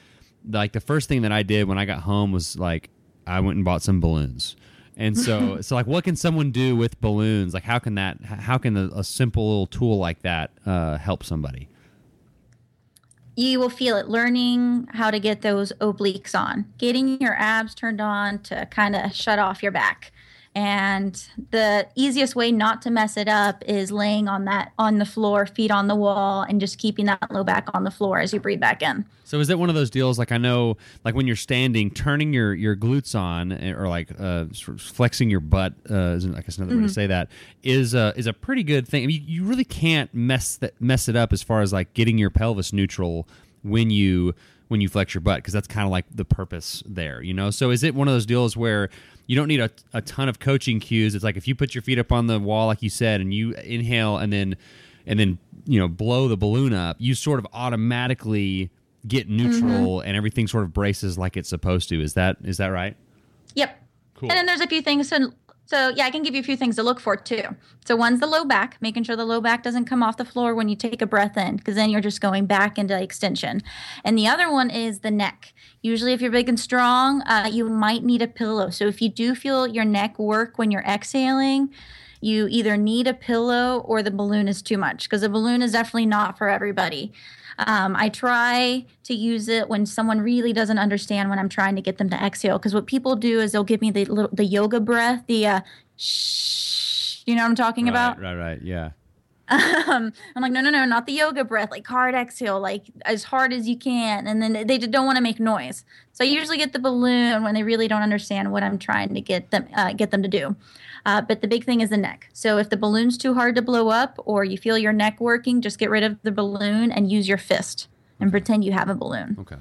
Speaker 2: like the first thing that I did when I got home was like I went and bought some balloons. And so, so like, what can someone do with balloons? Like, how can that? How can a, a simple little tool like that uh, help somebody?
Speaker 4: You will feel it learning how to get those obliques on, getting your abs turned on to kind of shut off your back. And the easiest way not to mess it up is laying on that on the floor, feet on the wall, and just keeping that low back on the floor as you breathe back in.
Speaker 2: So is it one of those deals like I know like when you're standing, turning your your glutes on eh, or like uh, flexing your butt uh, is I guess another way to say that is uh, is a pretty good thing. I mean, you really can't mess that mess it up as far as like getting your pelvis neutral when you when you flex your butt because that's kind of like the purpose there, you know. So is it one of those deals where you don't need a, a ton of coaching cues? It's like if you put your feet up on the wall, like you said, and you inhale and then and then you know blow the balloon up, you sort of automatically get mm-hmm. neutral and everything sort of braces like it's supposed to. Is that is that right?
Speaker 4: Yep.
Speaker 2: Cool.
Speaker 4: And then there's a few things to So, yeah, I can give you a few things to look for too. So, one's the low back, making sure the low back doesn't come off the floor when you take a breath in, because then you're just going back into extension. And the other one is the neck. Usually, if you're big and strong, uh, you might need a pillow. So, if you do feel your neck work when you're exhaling, you either need a pillow or the balloon is too much, because the balloon is definitely not for everybody. Um, I try to use it when someone really doesn't understand when I'm trying to get them to exhale. Because what people do is they'll give me the little the yoga breath, the uh, shh. You know what I'm talking about?
Speaker 2: right,
Speaker 4: about?
Speaker 2: Right, right, yeah.
Speaker 4: Um, I'm like, no, no, no, not the yoga breath, like hard exhale, like as hard as you can. And then they don't want to make noise. So I usually get the balloon when they really don't understand what I'm trying to get them uh, get them to do. Uh, but the big thing is the neck. So if the balloon's too hard to blow up or you feel your neck working, just get rid of the balloon and use your fist and pretend you have a balloon.
Speaker 2: Okay.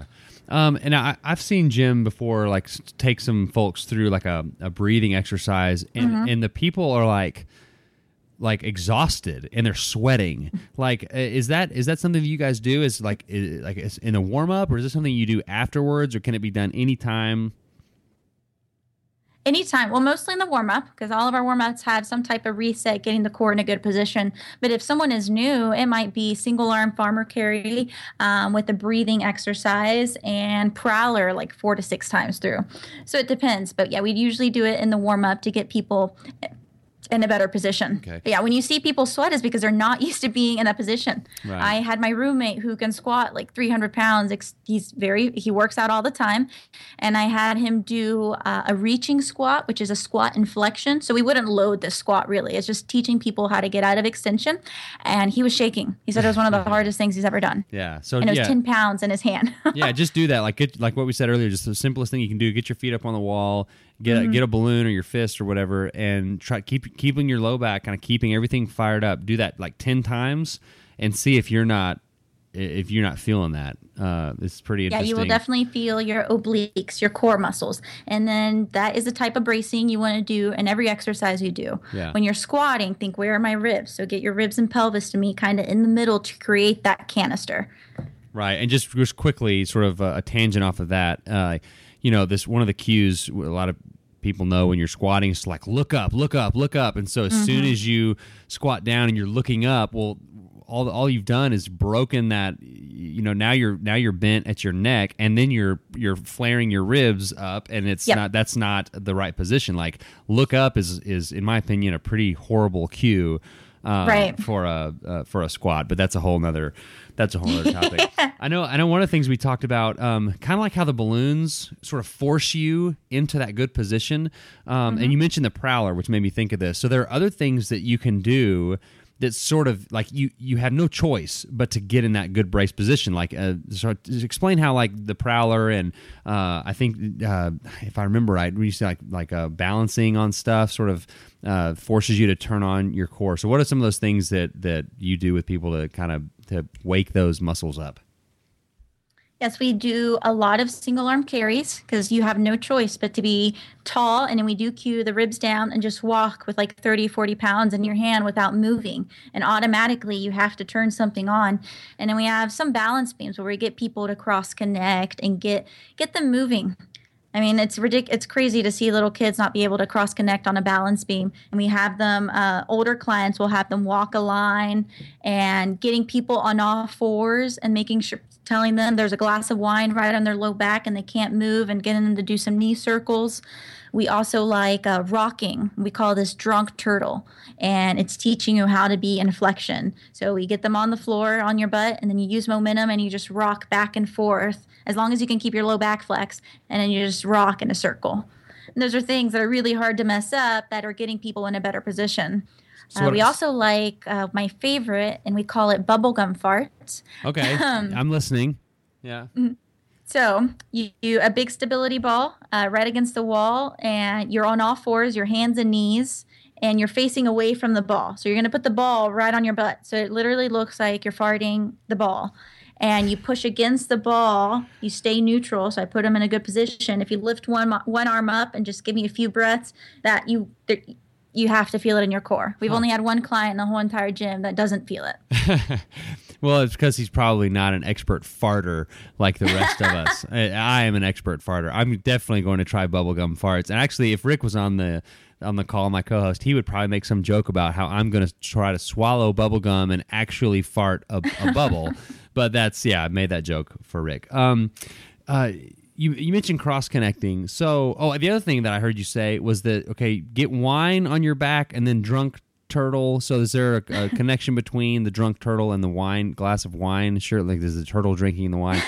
Speaker 2: Um, and I, have seen Jim before, like take some folks through like a, a breathing exercise, and, mm-hmm. and the people are like, like exhausted and they're sweating. Like, is that is that something that you guys do? Is like is, like is in a warm up, or is this something you do afterwards, or can it be done anytime?
Speaker 4: Anytime. Well, mostly in the warm up because all of our warm ups have some type of reset, getting the core in a good position. But if someone is new, it might be single arm farmer carry um, with a breathing exercise and prowler like four to six times through. So it depends. But yeah, we'd usually do it in the warm up to get people in a better position. Okay. But yeah, when you see people sweat is because they're not used to being in a position. Right. I had my roommate who can squat like 300 pounds. He's very he works out all the time, and I had him do uh, a reaching squat, which is a squat inflection. So we wouldn't load the squat really. It's just teaching people how to get out of extension, and he was shaking. He said it was one of the hardest things he's ever done.
Speaker 2: Yeah. So
Speaker 4: and it was
Speaker 2: yeah.
Speaker 4: 10 pounds in his hand.
Speaker 2: yeah, just do that. Like get, like what we said earlier. Just the simplest thing you can do: get your feet up on the wall get mm-hmm. a, get a balloon or your fist or whatever, and try keep keeping your low back, kind of keeping everything fired up. Do that like ten times, and see if you're not if you're not feeling that. Uh, it's pretty interesting.
Speaker 4: Yeah, you will definitely feel your obliques, your core muscles, and then that is the type of bracing you want to do in every exercise you do. Yeah. When you're squatting, think where are my ribs? So get your ribs and pelvis to meet kind of in the middle to create that canister.
Speaker 2: Right, and just just quickly, sort of a, a tangent off of that. Uh, you know, this one of the cues a lot of people know when you're squatting it's like look up, look up, look up. And so as mm-hmm. soon as you squat down and you're looking up, well, all all you've done is broken that. You know, now you're now you're bent at your neck, and then you're you're flaring your ribs up, and it's yep. not that's not the right position. Like look up is is in my opinion a pretty horrible cue. Uh, right. for a uh, for a squat, but that's a whole nother that's a whole other topic. I know. I know. One of the things we talked about, um, kind of like how the balloons sort of force you into that good position. Um, mm-hmm. And you mentioned the prowler, which made me think of this. So there are other things that you can do that's sort of like you you have no choice but to get in that good brace position. Like, uh, so explain how like the prowler and uh, I think uh, if I remember right, we used to like like uh, balancing on stuff sort of uh, forces you to turn on your core. So, what are some of those things that that you do with people to kind of to wake those muscles up?
Speaker 4: Yes, we do a lot of single arm carries because you have no choice but to be tall. And then we do cue the ribs down and just walk with like 30, 40 pounds in your hand without moving. And automatically you have to turn something on. And then we have some balance beams where we get people to cross connect and get get them moving. I mean, it's ridiculous. It's crazy to see little kids not be able to cross connect on a balance beam. And we have them, uh, older clients will have them walk a line and getting people on all fours and making sure, telling them there's a glass of wine right on their low back and they can't move and getting them to do some knee circles. We also like uh, rocking. We call this drunk turtle, and it's teaching you how to be in flexion. So we get them on the floor on your butt, and then you use momentum and you just rock back and forth as long as you can keep your low back flex, and then you just rock in a circle. And those are things that are really hard to mess up that are getting people in a better position. So uh, we also like uh, my favorite, and we call it bubblegum farts.
Speaker 2: Okay, um, I'm listening. Yeah. Mm-hmm.
Speaker 4: So you, you a big stability ball uh, right against the wall, and you're on all fours, your hands and knees, and you're facing away from the ball. So you're going to put the ball right on your butt. So it literally looks like you're farting the ball. And you push against the ball. You stay neutral. So I put them in a good position. If you lift one one arm up and just give me a few breaths, that you you have to feel it in your core. We've huh. only had one client in the whole entire gym that doesn't feel it.
Speaker 2: Well, it's because he's probably not an expert farter like the rest of us. I, I am an expert farter. I'm definitely going to try bubblegum farts. And actually, if Rick was on the on the call, my co-host, he would probably make some joke about how I'm going to try to swallow bubblegum and actually fart a, a bubble. but that's yeah, I made that joke for Rick. Um, uh, you, you mentioned cross connecting. So, oh, the other thing that I heard you say was that okay, get wine on your back and then drunk turtle. So is there a, a connection between the drunk turtle and the wine glass of wine? Sure, like there's a turtle drinking the wine.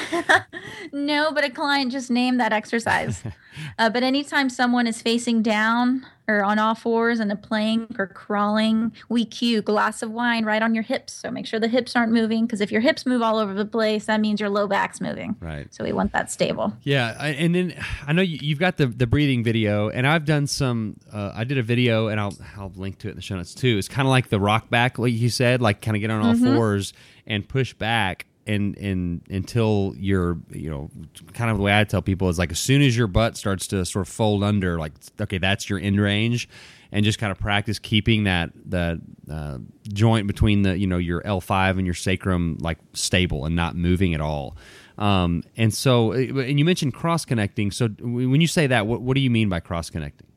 Speaker 4: no, but a client just named that exercise. uh, but anytime someone is facing down or on all fours in a plank or crawling, we cue glass of wine right on your hips. So make sure the hips aren't moving because if your hips move all over the place, that means your low back's moving.
Speaker 2: Right.
Speaker 4: So we want that stable.
Speaker 2: Yeah, I, and then I know you, have got the the breathing video, and I've done some. Uh, I did a video, and I'll I'll link to it in the show notes too. It's kind of like the rock back, like you said, like kind of get on all mm-hmm. fours and push back and and until you're you know kind of the way I tell people is like as soon as your butt starts to sort of fold under like okay that's your end range and just kind of practice keeping that that uh, joint between the you know your L5 and your sacrum like stable and not moving at all. Um, and so and you mentioned cross connecting so when you say that what, what do you mean by cross connecting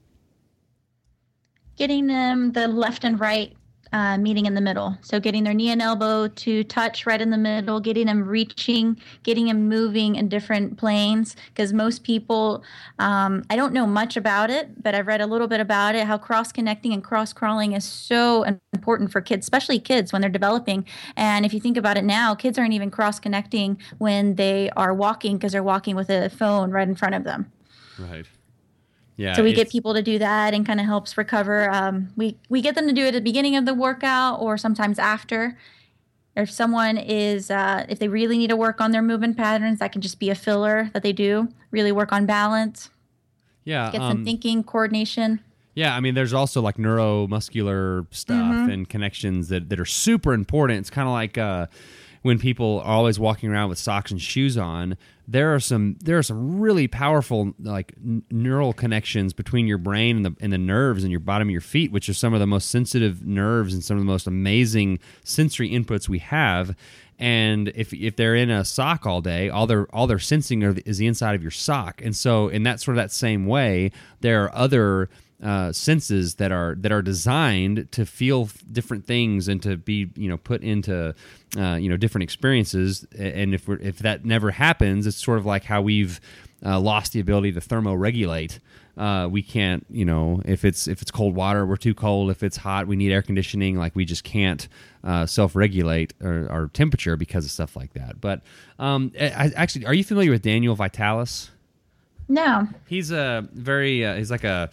Speaker 4: getting them the left and right uh, meeting in the middle. So getting their knee and elbow to touch right in the middle, getting them reaching, getting them moving in different planes. Because most people, um, I don't know much about it, but I've read a little bit about it. How cross connecting and cross crawling is so important for kids, especially kids when they're developing. And if you think about it now, kids aren't even cross connecting when they are walking because they're walking with a phone right in front of them.
Speaker 2: Right. Yeah.
Speaker 4: So we get people to do that and kind of helps recover. Um, we we get them to do it at the beginning of the workout or sometimes after. If someone is, uh, if they really need to work on their movement patterns, that can just be a filler that they do. Really work on balance.
Speaker 2: Yeah.
Speaker 4: Get um, some thinking, coordination.
Speaker 2: Yeah, I mean, there's also like neuromuscular stuff mm-hmm. and connections that, that are super important. It's kind of like uh, when people are always walking around with socks and shoes on there are some there are some really powerful like n- neural connections between your brain and the and the nerves in your bottom of your feet which are some of the most sensitive nerves and some of the most amazing sensory inputs we have. And if if they're in a sock all day all they're all they're sensing is the inside of your sock. And so in that sort of that same way there are other uh, senses that are that are designed to feel different things and to be you know put into uh, you know different experiences. And if we're, if that never happens, it's sort of like how we've uh, lost the ability to thermoregulate. Uh, we can't, you know, if it's if it's cold water, we're too cold. If it's hot, we need air conditioning. Like we just can't uh, self-regulate our, our, temperature because of stuff like that. But um, I, actually, are you familiar with Daniel Vitalis?
Speaker 4: No.
Speaker 2: He's a very uh, he's like a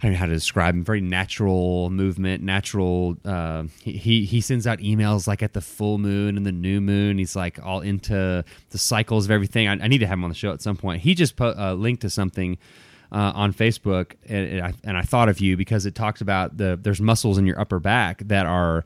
Speaker 2: I don't know how to describe him. Very natural movement, natural. Uh, he he sends out emails like at the full moon and the new moon. He's like all into the cycles of everything. I, I need to have him on the show at some point. He just put a link to something uh, on Facebook, and, and, I, and I thought of you because it talks about the there's muscles in your upper back that are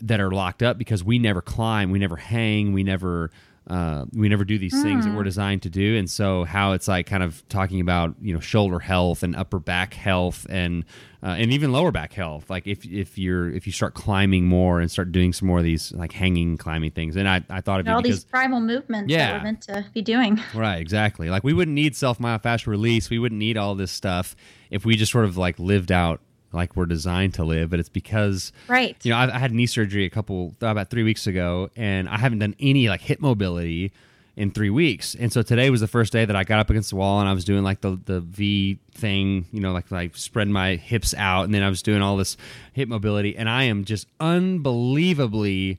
Speaker 2: that are locked up because we never climb, we never hang, we never uh, we never do these mm. things that we're hmm. designed to do. And so how it's like kind of talking about you know shoulder health and upper back health and uh, and even lower back health. Like if if you're if you start climbing more and start doing some more of these like hanging climbing things. And i, I thought of
Speaker 4: all
Speaker 2: because,
Speaker 4: these primal movements yeah, that we're meant to be doing.
Speaker 2: Right exactly. Like we wouldn't need self myofascial release. We wouldn't need all this stuff if we just sort of like lived out like we're designed to live, but it's because
Speaker 4: right.
Speaker 2: You know, I, I had knee surgery a couple about three weeks ago, and I haven't done any like hip mobility in three weeks. And so today was the first day that I got up against the wall and I was doing like the the V thing, you know, like like spread my hips out, and then I was doing all this hip mobility, and I am just unbelievably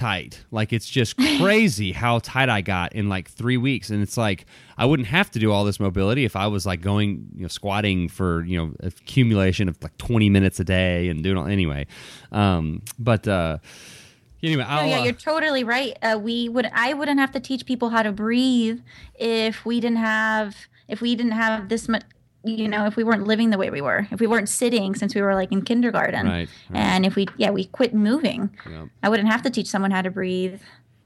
Speaker 2: tight. Like it's just crazy how tight I got in like three weeks. And it's like I wouldn't have to do all this mobility if I was like going, you know, squatting for, you know, accumulation of like 20 minutes a day and doing all anyway. Um, but, uh, Anyway,
Speaker 4: no, yeah, uh, you're totally right. Uh, we would, I wouldn't have to teach people how to breathe if we didn't have, if we didn't have this much, you know, if we weren't living the way we were, if we weren't sitting since we were like in kindergarten,
Speaker 2: right,
Speaker 4: right. and if we, yeah, we quit moving, yep. I wouldn't have to teach someone how to breathe.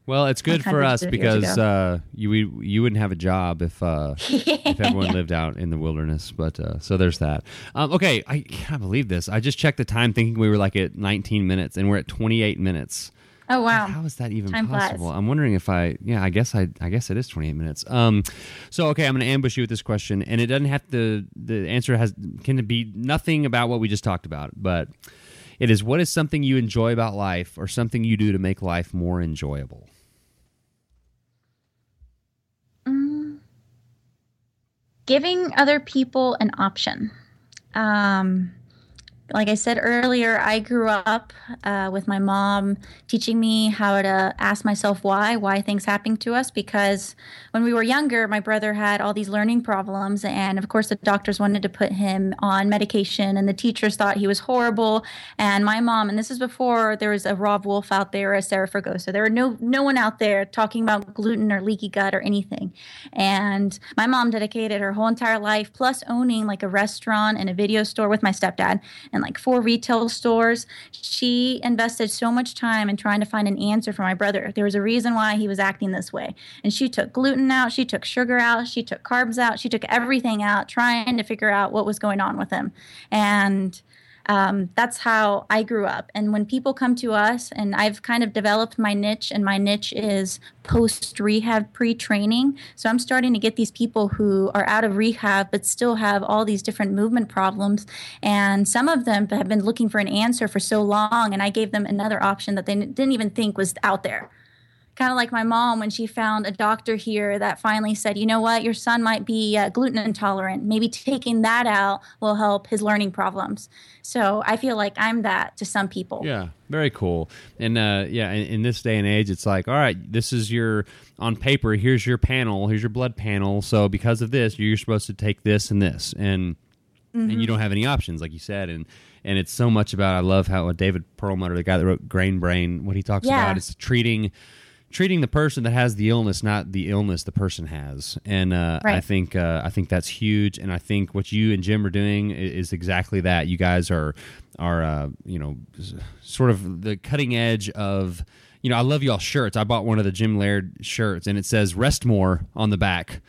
Speaker 2: Well, it's good for us because uh, you we, you wouldn't have a job if uh, if everyone lived out in the wilderness. But uh, so there's that. Um, okay, I can't believe this. I just checked the time, thinking we were like at 19 minutes, and we're at 28 minutes.
Speaker 4: Oh wow!
Speaker 2: How is that even
Speaker 4: Time flies.
Speaker 2: possible? I'm wondering if I, yeah, I guess I, I guess it is 28 minutes. Um, so okay, I'm going to ambush you with this question, and it doesn't have to. The answer has can be nothing about what we just talked about, but it is what is something you enjoy about life, or something you do to make life more enjoyable.
Speaker 4: giving other people an option. Um, like I said earlier, I grew up uh, with my mom teaching me how to ask myself why, why things happen to us. Because when we were younger, my brother had all these learning problems. And of course, the doctors wanted to put him on medication, and the teachers thought he was horrible. And my mom, and this is before there was a Robb Wolf out there, a Sarah Fragoso, there were no, no one out there talking about gluten or leaky gut or anything. And my mom dedicated her whole entire life, plus owning like a restaurant and a video store with my stepdad and like four retail stores. She invested so much time in trying to find an answer for my brother. There was a reason why he was acting this way. And she took gluten out, she took sugar out, she took carbs out, she took everything out, trying to figure out what was going on with him. And um, that's how I grew up. And when people come to us, and I've kind of developed my niche, and my niche is post rehab pre training. So I'm starting to get these people who are out of rehab but still have all these different movement problems. And some of them have been looking for an answer for so long, and I gave them another option that they didn't even think was out there kind of like my mom when she found a doctor here that finally said, you know what, your son might be uh, gluten intolerant. Maybe taking that out will help his learning problems. So I feel like I'm that to some people.
Speaker 2: Yeah, very cool. And uh, yeah, in, in, this day and age, it's like, all right, this is your on paper. Here's your panel. Here's your blood panel. So because of this, you're supposed to take this and this, and mm-hmm. and you don't have any options, like you said, and. And it's so much about. I love how David Perlmutter, the guy that wrote Grain Brain, what he talks
Speaker 4: yeah.
Speaker 2: about is treating treating the person that has the illness, not the illness the person has. And uh, right. I think uh, I think that's huge. And I think what you and Jim are doing is, exactly that. You guys are are uh, you know sort of the cutting edge of. You know, I love y'all shirts. I bought one of the Gym Laird shirts, and it says "Rest More" on the back.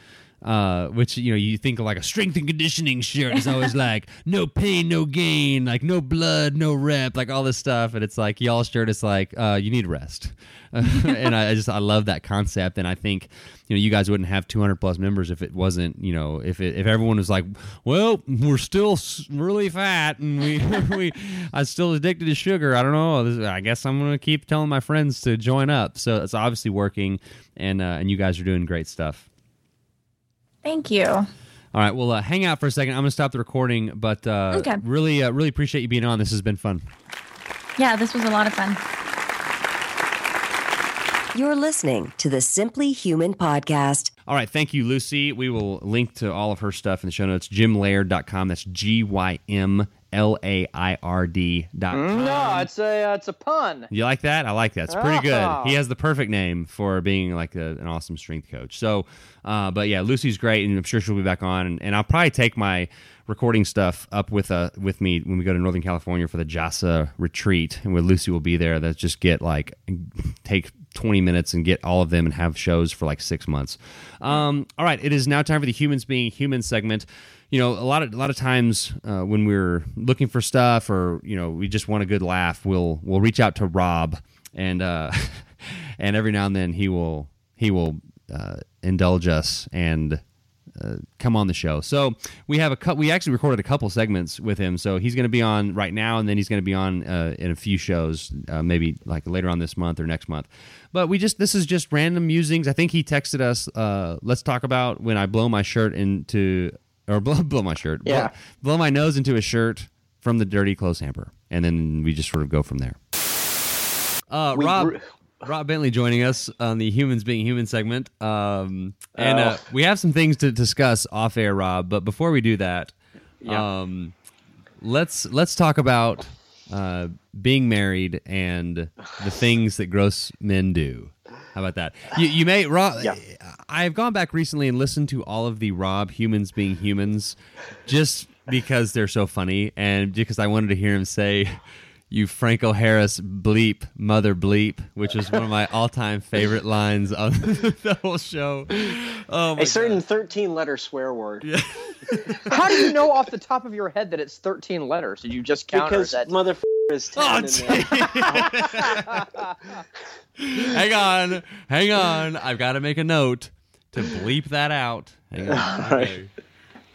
Speaker 2: Uh, which you know you think of like a strength and conditioning shirt. Is always like no pain no gain like no blood no rep like all this stuff. And it's like y'all shirt is like uh, you need rest. And I, I, just I love that concept. And I think you know you guys wouldn't have 200 plus members if it wasn't you know if it, if everyone was like well we're still really fat and we we I'm still addicted to sugar. I don't know. I guess I'm gonna keep telling my friends to join up. So it's obviously working. And uh, and you guys are doing great stuff.
Speaker 4: Thank you.
Speaker 2: All right, well, uh, hang out for a second. I'm going to stop the recording, but uh, okay. really, uh, really appreciate you being on. This has been fun.
Speaker 4: Yeah, this was a lot of fun.
Speaker 1: You're listening to the Simply Human podcast.
Speaker 2: All right, thank you, Lucy. We will link to all of her stuff in the show notes. Gymlaird.com. That's G Y M L A I R D dot.
Speaker 3: No, it's a uh, it's a pun.
Speaker 2: You like that? I like that. It's pretty good. He has the perfect name for being like a, an awesome strength coach. So, uh, but yeah, Lucy's great, and I'm sure she'll be back on. And, and I'll probably take my recording stuff up with uh with me when we go to Northern California for the JASA retreat, and where Lucy will be there. That just get like take 20 minutes and get all of them and have shows for like six months. Um, all right, it is now time for the humans being human segment you know, a lot of a lot of times uh, when we're looking for stuff or you know we just want a good laugh, we'll we'll reach out to Rob and uh, and every now and then he will he will uh, indulge us and uh, come on the show. So we have a cut. We actually recorded a couple segments with him. So he's going to be on right now, and then he's going to be on uh, in a few shows, uh, maybe like later on this month or next month. But we just this is just random musings. I think he texted us. Uh, let's talk about when I blow my shirt into or blow, blow my shirt.
Speaker 3: Yeah.
Speaker 2: Blow, blow my nose into a shirt from the dirty clothes hamper, and then we just sort of go from there. Uh, we, Rob. Rob Bentley joining us on the Humans Being Human segment. Um, and uh, oh. we have some things to discuss off air, Rob. But before we do that, yeah. um, let's let's talk about uh, being married and the things that gross men do. How about that? You, you may Rob. Yeah. I've gone back recently and listened to all of the Rob humans being humans, just because they're so funny, and because I wanted to hear him say, "You Franco Harris bleep mother bleep," which is one of my all-time favorite lines on the whole show.
Speaker 3: Oh, a certain thirteen-letter swear word. Yeah. How do you know off the top of your head that it's thirteen letters? Did you just count?
Speaker 5: Because
Speaker 3: that...
Speaker 5: mother is oh, ten.
Speaker 2: Oh,
Speaker 5: and then-
Speaker 2: hang on, hang on. I've got to make a note to bleep that out. Hang on. Okay.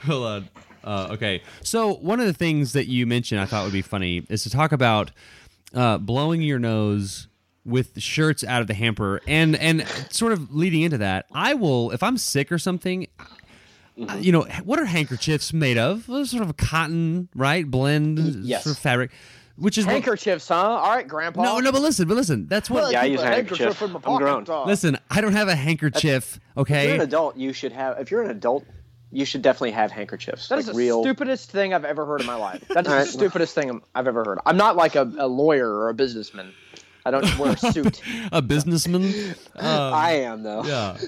Speaker 2: Hold on. Uh, okay. So one of the things that you mentioned I thought would be funny is to talk about uh, blowing your nose with shirts out of the hamper, and and sort of leading into that, I will if I'm sick or something. uh, You know what are handkerchiefs made of? Well, sort of a cotton, right? Blend,
Speaker 5: yes.
Speaker 2: sort of fabric, which is what-
Speaker 3: Handkerchiefs, huh? All right, Grandpa.
Speaker 2: no, no, but listen, but listen. That's what.
Speaker 5: Yeah, I
Speaker 3: keep
Speaker 5: use
Speaker 3: a
Speaker 5: a handkerchief.
Speaker 3: in my
Speaker 5: I'm grown.
Speaker 2: Listen, I don't have a handkerchief.
Speaker 5: If you're
Speaker 2: Okay,
Speaker 5: an adult, you should have. If you're an adult, you should definitely have handkerchiefs.
Speaker 3: That
Speaker 5: like
Speaker 3: is the
Speaker 5: real.
Speaker 3: stupidest thing I've ever heard in my life. That is the
Speaker 5: right.
Speaker 3: stupidest thing I've ever heard. I'm not like a, a lawyer or a businessman. I don't wear a suit.
Speaker 2: a businessman. Um,
Speaker 5: I am though.
Speaker 2: yeah,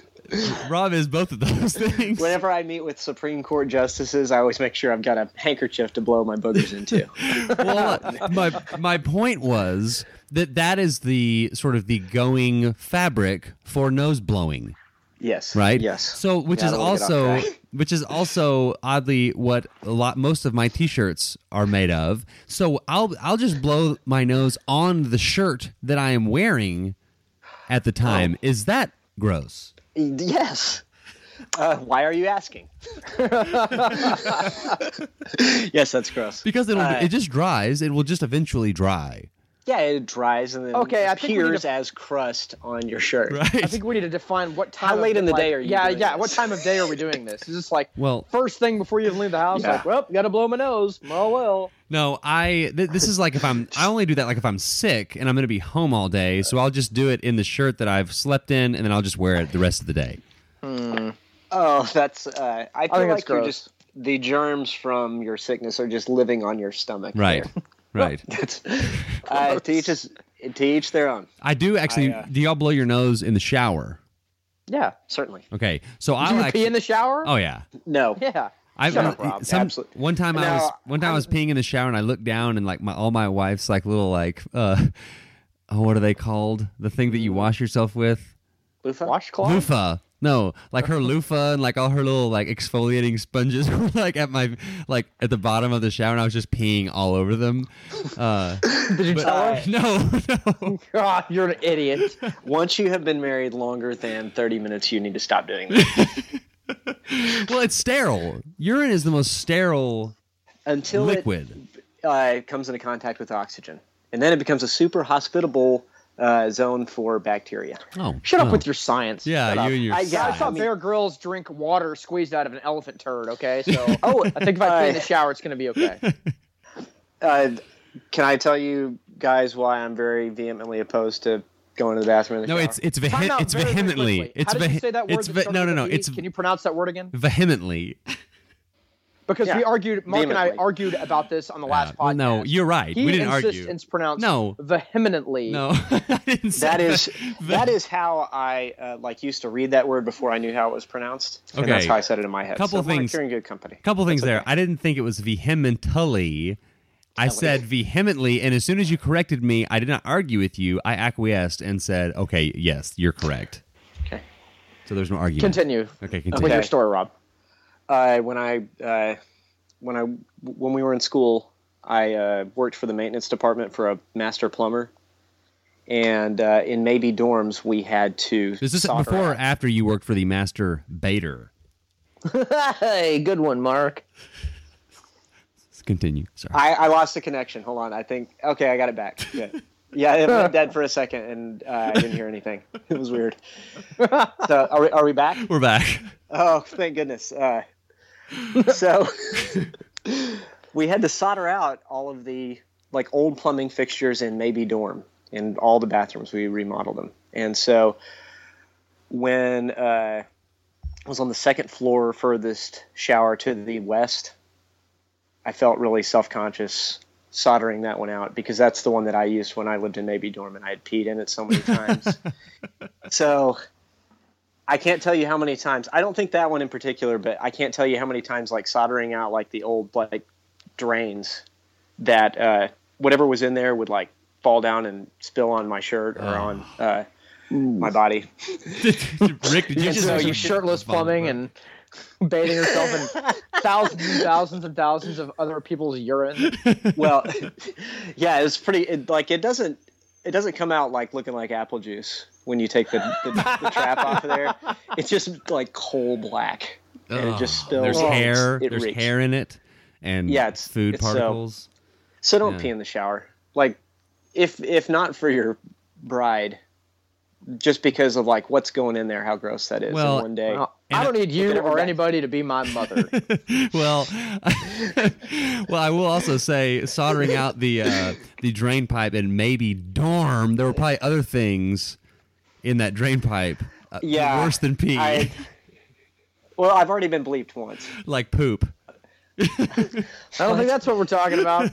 Speaker 2: Rob is both of those things.
Speaker 5: Whenever I meet with Supreme Court justices, I always make sure I've got a handkerchief to blow my boogers into.
Speaker 2: well, my my point was that that is the sort of the going fabric for nose blowing,
Speaker 5: yes.
Speaker 2: right?
Speaker 5: Yes.
Speaker 2: So, which
Speaker 5: Yeah,
Speaker 2: is
Speaker 5: I don't wanna get off
Speaker 2: also which is also oddly what a lot most of my t-shirts are made of. So I'll I'll just blow my nose on the shirt that I am wearing at the time. Is that gross?
Speaker 5: Yes. Uh, why are you asking? yes, that's gross.
Speaker 2: Because it'll,
Speaker 5: Uh,
Speaker 2: it just dries. It will just eventually dry.
Speaker 5: Yeah, it dries and then
Speaker 3: Okay, I think we need
Speaker 5: appears
Speaker 3: to-
Speaker 5: as crust on your shirt.
Speaker 2: Right.
Speaker 3: I think we need to define what time.
Speaker 5: How
Speaker 3: of
Speaker 5: late in the
Speaker 3: like-
Speaker 5: day are you
Speaker 3: Yeah,
Speaker 5: doing
Speaker 3: yeah.
Speaker 5: this?
Speaker 3: What time of day are we doing this? Is this like
Speaker 2: Well-
Speaker 3: first thing before you even leave the house?
Speaker 5: Yeah.
Speaker 3: Like, well, you gotta blow my nose. Oh well.
Speaker 2: No, I. Th- this is like if I'm. I only do that like if I'm sick and I'm going to be home all day. So I'll just do it in the shirt that I've slept in, and then I'll just wear it the rest of the day.
Speaker 5: Oh, that's. Uh, I feel
Speaker 3: think
Speaker 5: like you're just the germs from your sickness are just living on your stomach.
Speaker 2: Right.
Speaker 5: there.
Speaker 2: Right.
Speaker 5: That's, uh, to each his, to each their own.
Speaker 2: I do actually.
Speaker 5: I, uh,
Speaker 2: do y'all blow your nose in the shower?
Speaker 3: Yeah.
Speaker 5: Certainly.
Speaker 2: Okay. So
Speaker 3: Do
Speaker 2: I'll
Speaker 3: you
Speaker 2: actually.
Speaker 3: pee in the shower?
Speaker 2: oh yeah.
Speaker 5: No.
Speaker 3: Yeah.
Speaker 2: I
Speaker 3: Shut up, Rob.
Speaker 2: some,
Speaker 5: Absolutely.
Speaker 2: one time I was one time I was peeing in the shower and I looked down and like my all my wife's like little like uh oh what are they called the thing that you wash yourself with
Speaker 5: Loofah?
Speaker 3: Washcloth.
Speaker 2: loofah no like her loofah and like all her little like exfoliating sponges were like at my like at the bottom of the shower and I was just peeing all over them uh
Speaker 3: Did you
Speaker 2: but-
Speaker 3: tell her?
Speaker 2: no no
Speaker 3: God, you're an idiot.
Speaker 5: Once you have been married longer than 30 minutes, you need to stop doing that.
Speaker 2: well it's sterile urine is the most sterile
Speaker 5: Until
Speaker 2: liquid
Speaker 5: it uh, comes into contact with oxygen. And then it becomes a super hospitable uh, zone for bacteria.
Speaker 2: oh
Speaker 3: Shut up with your science.
Speaker 2: yeah
Speaker 3: Shut
Speaker 2: you and your
Speaker 5: I-
Speaker 3: I,
Speaker 5: yeah,
Speaker 3: saw
Speaker 5: I mean-
Speaker 3: Bear Grylls drink water squeezed out of an elephant turd. Okay, so
Speaker 5: Oh,
Speaker 3: I think if I pee in the shower, it's gonna be okay.
Speaker 5: Uh, can I tell you guys why I'm very vehemently opposed to going to the bathroom in the
Speaker 2: no
Speaker 5: shower?
Speaker 2: it's it's
Speaker 3: Time
Speaker 2: vehe- it's
Speaker 3: very, very
Speaker 2: vehemently
Speaker 3: quickly.
Speaker 2: it's
Speaker 3: How did you
Speaker 2: vehe-
Speaker 3: say that word?
Speaker 2: it's ve- no no no
Speaker 3: a V?
Speaker 2: it's
Speaker 3: Can you pronounce that word again?
Speaker 2: vehemently
Speaker 3: Because we argued, Mark and I argued about this on the last
Speaker 2: well,
Speaker 3: podcast.
Speaker 2: no, you're right.
Speaker 3: He
Speaker 2: we didn't
Speaker 3: insists
Speaker 2: argue.
Speaker 3: It's pronounced
Speaker 2: No.
Speaker 3: vehemently.
Speaker 2: no, I didn't say
Speaker 5: that is
Speaker 2: ve-
Speaker 5: that is how I uh, like used to read that word before I knew how it was pronounced. And that's how I said it in my head.
Speaker 2: Couple
Speaker 5: so, Mark,
Speaker 2: things-
Speaker 5: you're in good company.
Speaker 2: couple things
Speaker 5: That's
Speaker 2: there. I didn't think it was vehemently. I said vehemently, and as soon as you corrected me, I did not argue with you. I acquiesced and said, "Okay, yes, you're correct."
Speaker 5: Okay.
Speaker 2: So there's no argument.
Speaker 3: Continue
Speaker 2: Okay,
Speaker 3: with
Speaker 2: continue.
Speaker 5: Okay.
Speaker 3: your story, Rob.
Speaker 5: Uh, when I uh, when I when we were in school, I uh, worked for the maintenance department for a master plumber, and uh, in maybe dorms we had to.
Speaker 2: Is this before or after you worked for the master baiter?
Speaker 3: hey, good one, Mark.
Speaker 2: Let's continue. Sorry.
Speaker 5: I, I lost the connection. Hold on. I think okay, I got it back. Good. Yeah, it went dead for a second, and uh, I didn't hear anything. It was weird. So, are we, are we back?
Speaker 2: We're back.
Speaker 5: Oh, thank goodness. Uh, so we had to solder out all of the like old plumbing fixtures in maybe dorm in all the bathrooms. We remodeled them, and so when uh, I was on the second floor furthest shower to the west, I felt really self conscious soldering that one out because that's the one that I used when I lived in maybe dorm and I had peed in it so many times. so I can't tell you how many times. I don't think that one in particular, but I can't tell you how many times like soldering out like the old like drains that uh, whatever was in there would like fall down and spill on my shirt or on uh, my body.
Speaker 2: Rick, did you
Speaker 3: You
Speaker 2: just
Speaker 3: just know
Speaker 2: actually-
Speaker 3: you shirtless plumbing and bathing yourself in thousands and thousands and thousands of other people's urine.
Speaker 5: well, yeah, it's pretty. It, like it doesn't. It doesn't come out like looking like apple juice when you take the, the, the trap off of there. It's just like coal black, and it just oh, spills.
Speaker 2: There's
Speaker 5: Oh,
Speaker 2: hair.
Speaker 5: it
Speaker 2: There's
Speaker 5: reeks.
Speaker 2: hair in it, and
Speaker 5: Yeah, it's-
Speaker 2: food
Speaker 5: it's,
Speaker 2: particles.
Speaker 5: So don't
Speaker 2: Yeah.
Speaker 5: pee in the shower. Like, if if not for your bride, just because of like what's going in there, how gross that is.
Speaker 2: Well,
Speaker 5: in one day.
Speaker 3: Well, I don't need you or anybody to be my mother.
Speaker 2: well, well, I will also say soldering out the uh, the drain pipe and maybe dorm. There were probably other things in that drain pipe. Uh,
Speaker 5: Yeah,
Speaker 2: worse than pee,
Speaker 5: I, well, I've already been bleeped once.
Speaker 2: like poop.
Speaker 3: I don't think that's what we're talking about.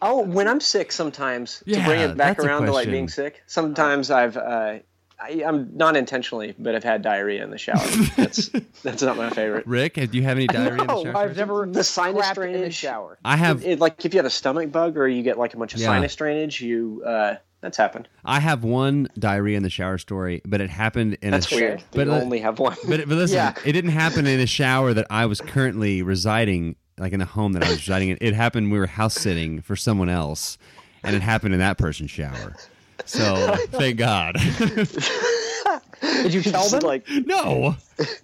Speaker 5: Oh, when I'm sick, sometimes to bring it back around to like being sick. Sometimes I've, uh, I, I'm not intentionally, but I've had diarrhea in the shower. That's that's not my favorite.
Speaker 2: Rick, do you have any diarrhea in the
Speaker 3: No,
Speaker 2: shower?
Speaker 3: I've never
Speaker 5: The sinus
Speaker 3: crapped in the
Speaker 5: drainage.
Speaker 3: shower.
Speaker 2: I have
Speaker 5: It, like if you have a stomach bug or you get like a bunch of
Speaker 2: Yeah.
Speaker 5: sinus drainage, you uh, that's happened.
Speaker 2: I have one diarrhea in the shower story, but it happened in
Speaker 5: That's
Speaker 2: a sh-
Speaker 5: weird.
Speaker 2: But
Speaker 5: you
Speaker 2: uh,
Speaker 5: only have one.
Speaker 2: But, but listen,
Speaker 3: Yeah.
Speaker 2: it didn't happen in a shower that I was currently residing, like in a home that I was residing in. It happened we were house sitting for someone else, and it happened in that person's shower. So thank God.
Speaker 3: Did you tell them?
Speaker 5: like
Speaker 2: no,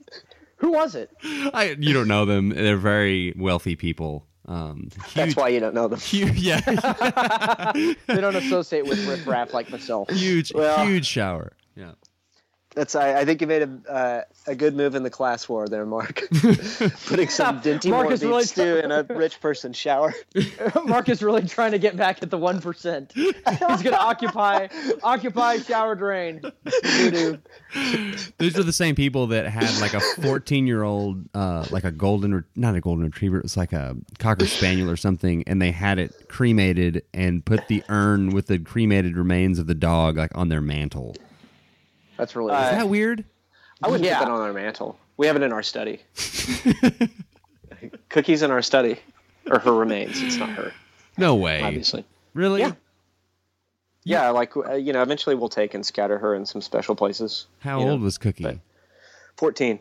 Speaker 3: Who was it?
Speaker 2: I, you don't know them. They're very wealthy people. Um, huge,
Speaker 5: that's why you don't know them.
Speaker 2: huge, yeah,
Speaker 3: They don't associate with riff raff like myself.
Speaker 2: huge,
Speaker 5: Well-
Speaker 2: huge shower. Yeah.
Speaker 5: That's I, I think you made a uh, a good move in the class war there, Mark. Putting some dinty
Speaker 3: Mark Moore
Speaker 5: beef
Speaker 3: really
Speaker 5: stew in a rich person's shower.
Speaker 3: Mark is really trying to get back at the one percent. He's gonna occupy occupy shower drain. Doo-doo.
Speaker 2: Are the same people that had like a 14 year old, uh, like a golden, re- not a golden retriever, it was like a cocker spaniel or something, and they had it cremated and put the urn with the cremated remains of the dog like on their mantle.
Speaker 3: That's really.
Speaker 5: Uh,
Speaker 2: Is that weird?
Speaker 5: I wouldn't
Speaker 3: Yeah.
Speaker 5: put that on our mantle. We have it in our study. Cookies in our study, or her remains. It's not her,
Speaker 2: No way.
Speaker 5: obviously.
Speaker 2: Really?
Speaker 5: Yeah. Yeah, like uh, you know, eventually we'll take and scatter her in some special places.
Speaker 2: How
Speaker 5: you know.
Speaker 2: old was Cookie?
Speaker 5: but- Fourteen.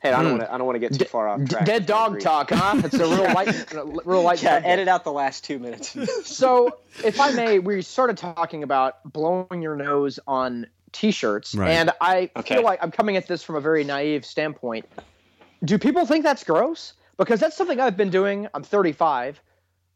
Speaker 5: Hey, I don't want to. I don't want to get too far off track.
Speaker 3: dead dog talk, huh? It's a real light, real light.
Speaker 5: Yeah,
Speaker 3: subject.
Speaker 5: edit out the last two minutes.
Speaker 3: So, if I may, we started talking about blowing your nose on t-shirts,
Speaker 2: Right.
Speaker 3: and I
Speaker 5: Okay.
Speaker 3: feel like I'm coming at this from a very naive standpoint. Do people think that's gross? Because that's something I've been doing. I'm 35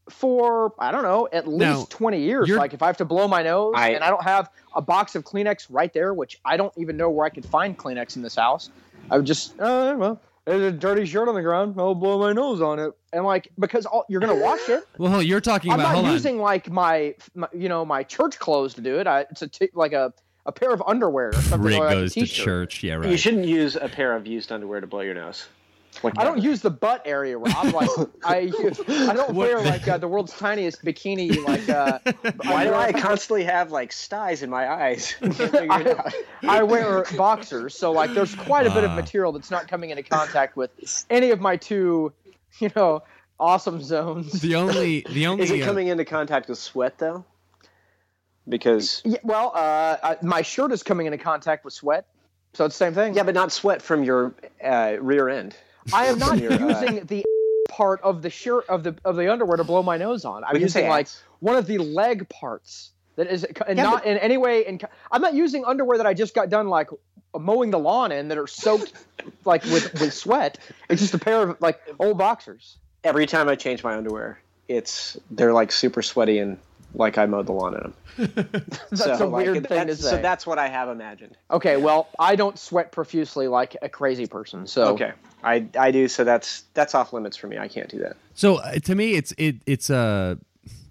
Speaker 3: for I don't know at least
Speaker 2: Now,
Speaker 3: 20 years. Like if I have to blow my nose
Speaker 5: I-
Speaker 3: and I don't have a box of Kleenex right there, which I don't even know where I could find Kleenex in this house, I would just oh well. There's a dirty shirt on the ground. I'll blow my nose on it, and like because all, you're gonna wash it.
Speaker 2: Well, you're talking
Speaker 3: I'm
Speaker 2: about.
Speaker 3: not
Speaker 2: hold
Speaker 3: using like my, my, you know, my church clothes to do it. I, it's a t- like a, a pair of underwear or something
Speaker 2: Rick
Speaker 3: like
Speaker 2: goes
Speaker 3: a
Speaker 2: to church. Yeah, right.
Speaker 5: You shouldn't use a pair of used underwear to blow your nose. Like
Speaker 3: I don't use the butt area, Rob. Like I, I don't wear like uh, the world's tiniest bikini. Like uh,
Speaker 5: Why do I constantly have like styes in my eyes? I can't figure it out.
Speaker 3: I wear boxers, so like there's quite a bit of
Speaker 2: Ah.
Speaker 3: material that's not coming into contact with any of my two, you know, awesome zones.
Speaker 2: the only, the only.
Speaker 5: Is it
Speaker 2: uh,
Speaker 5: coming into contact with sweat though? Because
Speaker 3: Yeah, well, uh, I, my shirt is coming into contact with sweat, so it's the same thing.
Speaker 5: yeah, but not sweat from your uh, rear end.
Speaker 3: I am not
Speaker 5: Your, uh,
Speaker 3: using the part of the shirt of the of the underwear to blow my nose on. I'm
Speaker 5: We can say
Speaker 3: using like one of the leg parts that is and
Speaker 5: Yeah,
Speaker 3: not
Speaker 5: but-
Speaker 3: in any way. In, I'm not using underwear that I just got done like mowing the lawn in that are soaked like with with sweat. It's just a pair of like old boxers.
Speaker 5: Every time I change my underwear, it's they're like super sweaty and like I mowed the lawn in them.
Speaker 3: That's
Speaker 5: so,
Speaker 3: a
Speaker 5: like,
Speaker 3: weird thing to
Speaker 5: that's-
Speaker 3: say.
Speaker 5: So that's what I have imagined.
Speaker 3: okay, well, I don't sweat profusely like a crazy person. So
Speaker 5: Okay, I I do. So that's that's off limits for me. I can't do that.
Speaker 2: So uh, to me, it's it it's a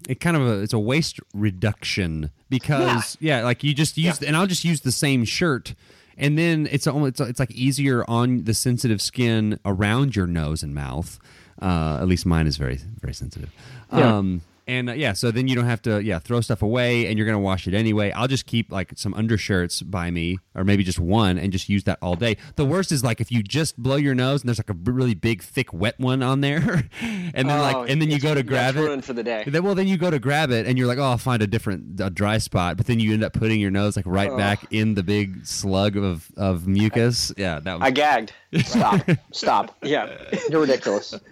Speaker 2: it kind of a it's a waste reduction because yeah, like you just use and I'll just use the same shirt. And then it's almost it's, it's like easier on the sensitive skin around your nose and mouth. Uh, at least mine is very very sensitive.
Speaker 3: Yeah.
Speaker 2: Um, And uh, yeah, so then you don't have to yeah throw stuff away, and you're gonna wash it anyway. I'll just keep like some undershirts by me, or maybe just one, and just use that all day. The worst is like if you just blow your nose and there's like a really big thick wet one on there, and then
Speaker 5: Oh,
Speaker 2: like and then you go to grab it.
Speaker 5: ruined for the day.
Speaker 2: Then, well, then you go to grab it, and you're like, "Oh, I'll find a different a dry spot." But then you end up putting your nose like right back in the big slug of, of mucus. Yeah, that was
Speaker 5: I gagged.
Speaker 3: Stop. Stop.
Speaker 5: Yeah.
Speaker 3: You're ridiculous.
Speaker 2: that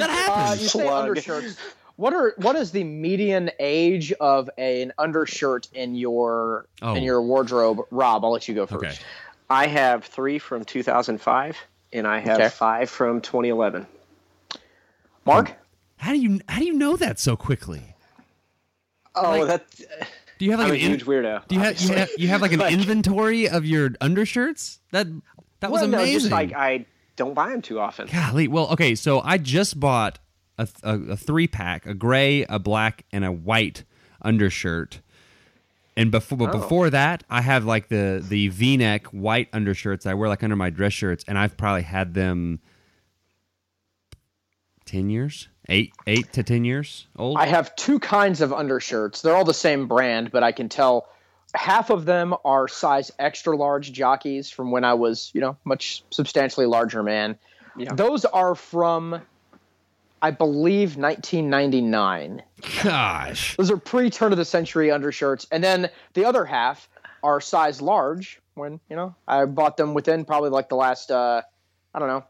Speaker 3: Uh,
Speaker 2: happens.
Speaker 3: you say undershirts. What are what is the median age of an undershirt in your
Speaker 2: Oh.
Speaker 3: in your wardrobe? Rob, I'll let you go first.
Speaker 2: okay.
Speaker 5: I have three from 2005, and I have
Speaker 3: Okay.
Speaker 5: five from 2011.
Speaker 3: Mark, hmm.
Speaker 2: How do you how do you know that so quickly?
Speaker 5: Oh,
Speaker 2: Like,
Speaker 5: that.
Speaker 2: Do you have like
Speaker 5: I'm a
Speaker 2: an in-
Speaker 5: huge weirdo.
Speaker 2: Do you have, you have you have like an
Speaker 5: Like-
Speaker 2: inventory of your undershirts? That that was
Speaker 5: well, no,
Speaker 2: amazing.
Speaker 5: just like I don't buy them too often.
Speaker 2: Golly, well, okay, so I just bought a, a, a three pack, a gray, a black, and a white undershirt. And before, but
Speaker 5: Oh.
Speaker 2: before that, I have like the the V neck white undershirts I wear like under my dress shirts, and I've probably had them ten years, eight eight to ten years old.
Speaker 3: I have two kinds of undershirts. They're all the same brand, but I can tell half of them are size extra large jockeys from when I was, you know, much substantially larger man.
Speaker 5: Yeah.
Speaker 3: Those are from I believe 1999.
Speaker 2: Gosh,
Speaker 3: Those are pre turn of the century undershirts. And then the other half are size large when, you know, I bought them within probably like the last, uh, I don't know,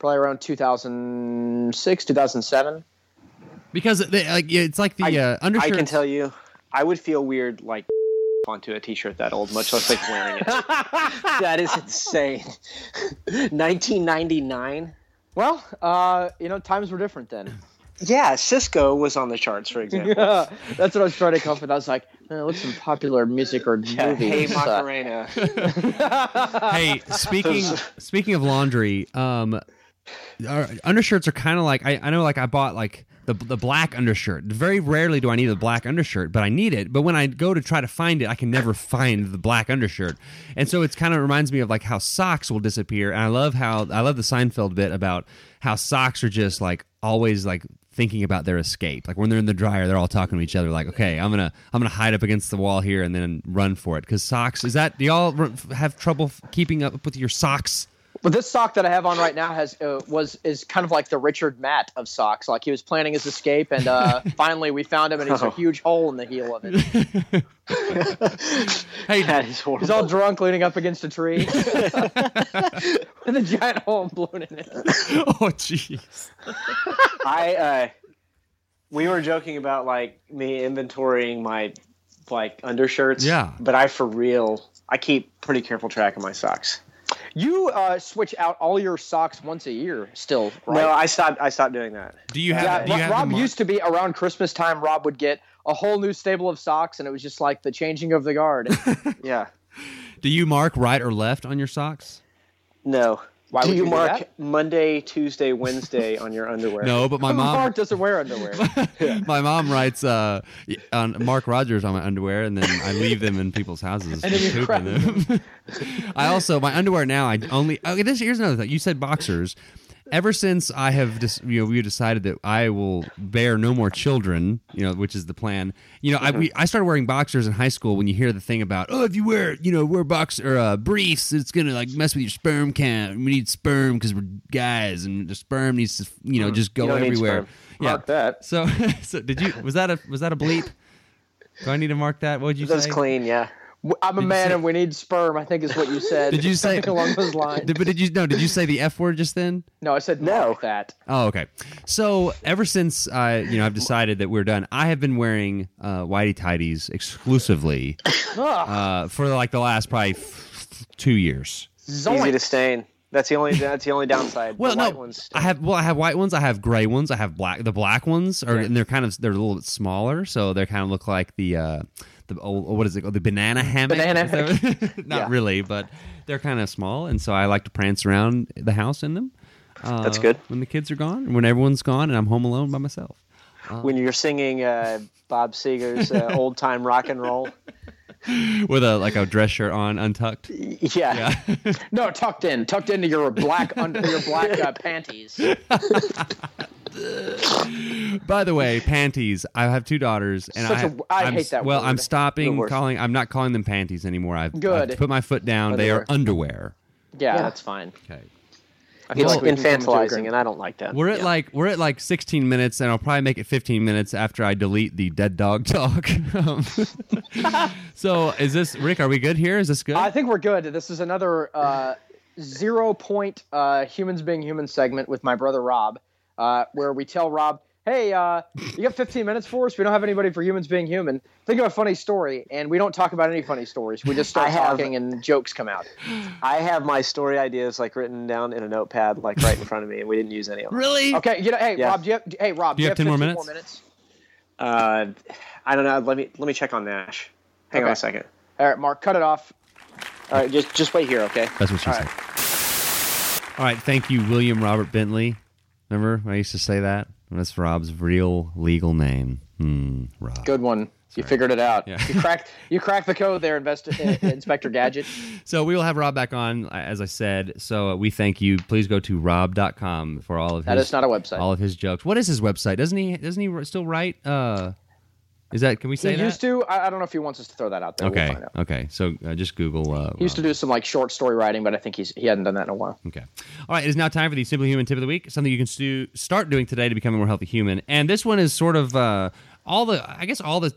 Speaker 3: probably around 2006, 2007.
Speaker 2: because they, like it's like the
Speaker 5: I-
Speaker 2: uh, undershirts.
Speaker 5: I can tell you, I would feel weird like onto a t-shirt that old, much less like wearing it. that is insane. 1999.
Speaker 3: Well, uh, you know, times were different then.
Speaker 5: Yeah, Sisqó was on the charts, for example.
Speaker 3: Yeah, that's what I was trying to come up with. I was like, eh, what's some popular music or
Speaker 5: Yeah,
Speaker 3: movies?
Speaker 5: hey Macarena.
Speaker 2: hey, speaking speaking of laundry, um, our undershirts are kind of like I, I know like I bought like the the black undershirt. Very rarely do I need a black undershirt, but I need it. But when I go to try to find it, I can never find the black undershirt, and so it's kind of reminds me of like how socks will disappear. And I love how I love the Seinfeld bit about how socks are just like always like thinking about their escape. Like when they're in the dryer, they're all talking to each other. Like, okay, I'm gonna I'm gonna hide up against the wall here and then run for it. Because socks is that do y'all have trouble keeping up with your socks?
Speaker 3: But this sock that I have on right now has uh, was is kind of like the Richard Matt of socks. Like he was planning his escape, and uh, finally we found him, and he's a huge hole in the heel of it.
Speaker 2: Hey,
Speaker 5: that is horrible.
Speaker 3: He's all drunk, leaning up against a tree, with a giant hole blown in it.
Speaker 2: oh jeez.
Speaker 5: I uh, we were joking about like me inventorying my like undershirts.
Speaker 2: Yeah.
Speaker 5: But I for real, I keep pretty careful track of my socks.
Speaker 3: You uh, switch out all your socks once a year, still, right?
Speaker 5: No, I stopped. I stopped doing that.
Speaker 2: Do you have?
Speaker 3: yeah,
Speaker 2: do you have
Speaker 3: Rob
Speaker 2: them
Speaker 3: used to be around Christmas time. Rob would get a whole new stable of socks, and it was just like the changing of the guard.
Speaker 5: Yeah.
Speaker 2: Do you mark right or left on your socks?
Speaker 5: No.
Speaker 3: Why
Speaker 5: do
Speaker 3: would
Speaker 5: you,
Speaker 3: you do
Speaker 5: mark
Speaker 3: that?
Speaker 5: Monday, Tuesday, Wednesday on your underwear?
Speaker 2: No, but my mom.
Speaker 3: Mark doesn't wear underwear.
Speaker 2: My mom writes uh, on Mark Rogers on my underwear, and then I leave them in people's houses.
Speaker 3: And then you
Speaker 2: poop in them. I also my underwear now. I only okay. This here's another thing. You said boxers. Ever since I have just you know we decided that I will bear no more children, you know, which is the plan. You know, I we, I started wearing boxers in high school. When you hear the thing about oh, if you wear you know wear box or uh, briefs, it's gonna like mess with your sperm count. We need sperm because we're guys, and the sperm needs to you know just go
Speaker 5: You don't need
Speaker 2: everywhere. Yeah.
Speaker 3: Mark that.
Speaker 2: So, so did you? Was that a was that a bleep? Do I need to mark that? What would you
Speaker 5: That's
Speaker 2: say?
Speaker 5: That was clean. Yeah.
Speaker 3: I'm a
Speaker 2: you
Speaker 3: man
Speaker 2: say-
Speaker 3: and we need sperm. I think is what you said.
Speaker 2: Did you say
Speaker 3: along those lines?
Speaker 2: Did, but did you no? Did you say the f word just then?
Speaker 3: no, I said
Speaker 5: No.
Speaker 3: mark that.
Speaker 2: Oh, okay. So ever since I, you know, I've decided that we're done, I have been wearing uh, whitey tidies exclusively uh, for like the last probably f- two years.
Speaker 3: Zoink.
Speaker 5: Easy to stain. That's the only. That's the only downside.
Speaker 2: Well, no,
Speaker 5: ones.
Speaker 2: I have. Well, I have white ones. I have gray ones. I have black. The black ones are, and they're kind of they're a little bit smaller, so they kind of look like the uh, the old what is it called? The banana hammock.
Speaker 3: Banana
Speaker 2: that- Not
Speaker 3: Yeah.
Speaker 2: really, but they're kind of small, and so I like to prance around the house in them. Uh,
Speaker 5: That's good.
Speaker 2: When the kids are gone, when everyone's gone, and I'm home alone by myself.
Speaker 5: when you're singing uh, Bob Seger's uh, old time rock and roll.
Speaker 2: with a like a dress shirt on, untucked.
Speaker 5: Yeah.
Speaker 2: Yeah.
Speaker 3: No, tucked in, tucked into your black under your black uh, panties.
Speaker 2: By the way, panties. I have two daughters, and
Speaker 3: Such
Speaker 2: I,
Speaker 3: a-
Speaker 2: have,
Speaker 3: I
Speaker 2: I'm,
Speaker 3: hate that
Speaker 2: Well,
Speaker 3: word.
Speaker 2: I'm stopping calling. I'm not calling them panties anymore. I've,
Speaker 3: Good.
Speaker 2: I've put my foot down. They are underwear.
Speaker 3: Yeah,
Speaker 5: Yeah.
Speaker 3: that's fine.
Speaker 2: Okay.
Speaker 5: I feel
Speaker 3: Well-
Speaker 5: like
Speaker 3: We can come to
Speaker 5: infantilizing, and I don't like that.
Speaker 2: We're at
Speaker 5: Yeah.
Speaker 2: like we're at like 16 minutes, and I'll probably make it 15 minutes after I delete the dead dog talk. Um, so, is this Rick? Are we good here? Is this good?
Speaker 3: I think we're good. This is another uh, zero point uh, humans being human segment with my brother Rob, uh, where we tell Rob, "Hey, uh, you got 15 minutes for us? We don't have anybody for humans being human. Think of a funny story." And we don't talk about any funny stories. We just start
Speaker 5: have-
Speaker 3: talking, and jokes come out.
Speaker 5: I have my story ideas like written down in a notepad, like right in front of me, and we didn't use any of them.
Speaker 2: really?
Speaker 3: Okay, you know, hey
Speaker 5: Yeah.
Speaker 3: Rob, do you have, hey Rob,
Speaker 2: Do you have 10 more
Speaker 3: 15
Speaker 2: minutes?
Speaker 3: minutes?
Speaker 5: Uh, I don't know. Let me let me check on Nash. Hang on a second.
Speaker 3: All right, Mark, cut it off.
Speaker 5: All right, just just wait here, okay?
Speaker 2: That's what she
Speaker 3: All
Speaker 2: said.
Speaker 3: right.
Speaker 2: All right, thank you, William Robert Bentley. Remember I used to say that? That's Rob's real legal name. Hmm, Rob.
Speaker 3: Good one. You figured it out.
Speaker 2: Yeah.
Speaker 3: You cracked. You cracked the code there, Invest- uh, Inspector Gadget.
Speaker 2: So we will have Rob back on, as I said. So uh, we thank you. Please go to rob.com for all of
Speaker 3: That
Speaker 2: his
Speaker 3: is not a website.
Speaker 2: all of his jokes. What is his website? Doesn't he doesn't he still write uh is that can we say that?
Speaker 3: He
Speaker 2: that?
Speaker 3: used to. I, I don't know if he wants us to throw that out there. We'll
Speaker 2: Okay.
Speaker 3: find out.
Speaker 2: okay. So uh, just Google uh
Speaker 3: He used to do some like short story writing, but I think he's he hadn't done that in a while.
Speaker 2: Okay. All right. It is now time for the Simply Human Tip of the Week, something you can stu- start doing today to become a more healthy human. And this one is sort of uh, all the, I guess, all the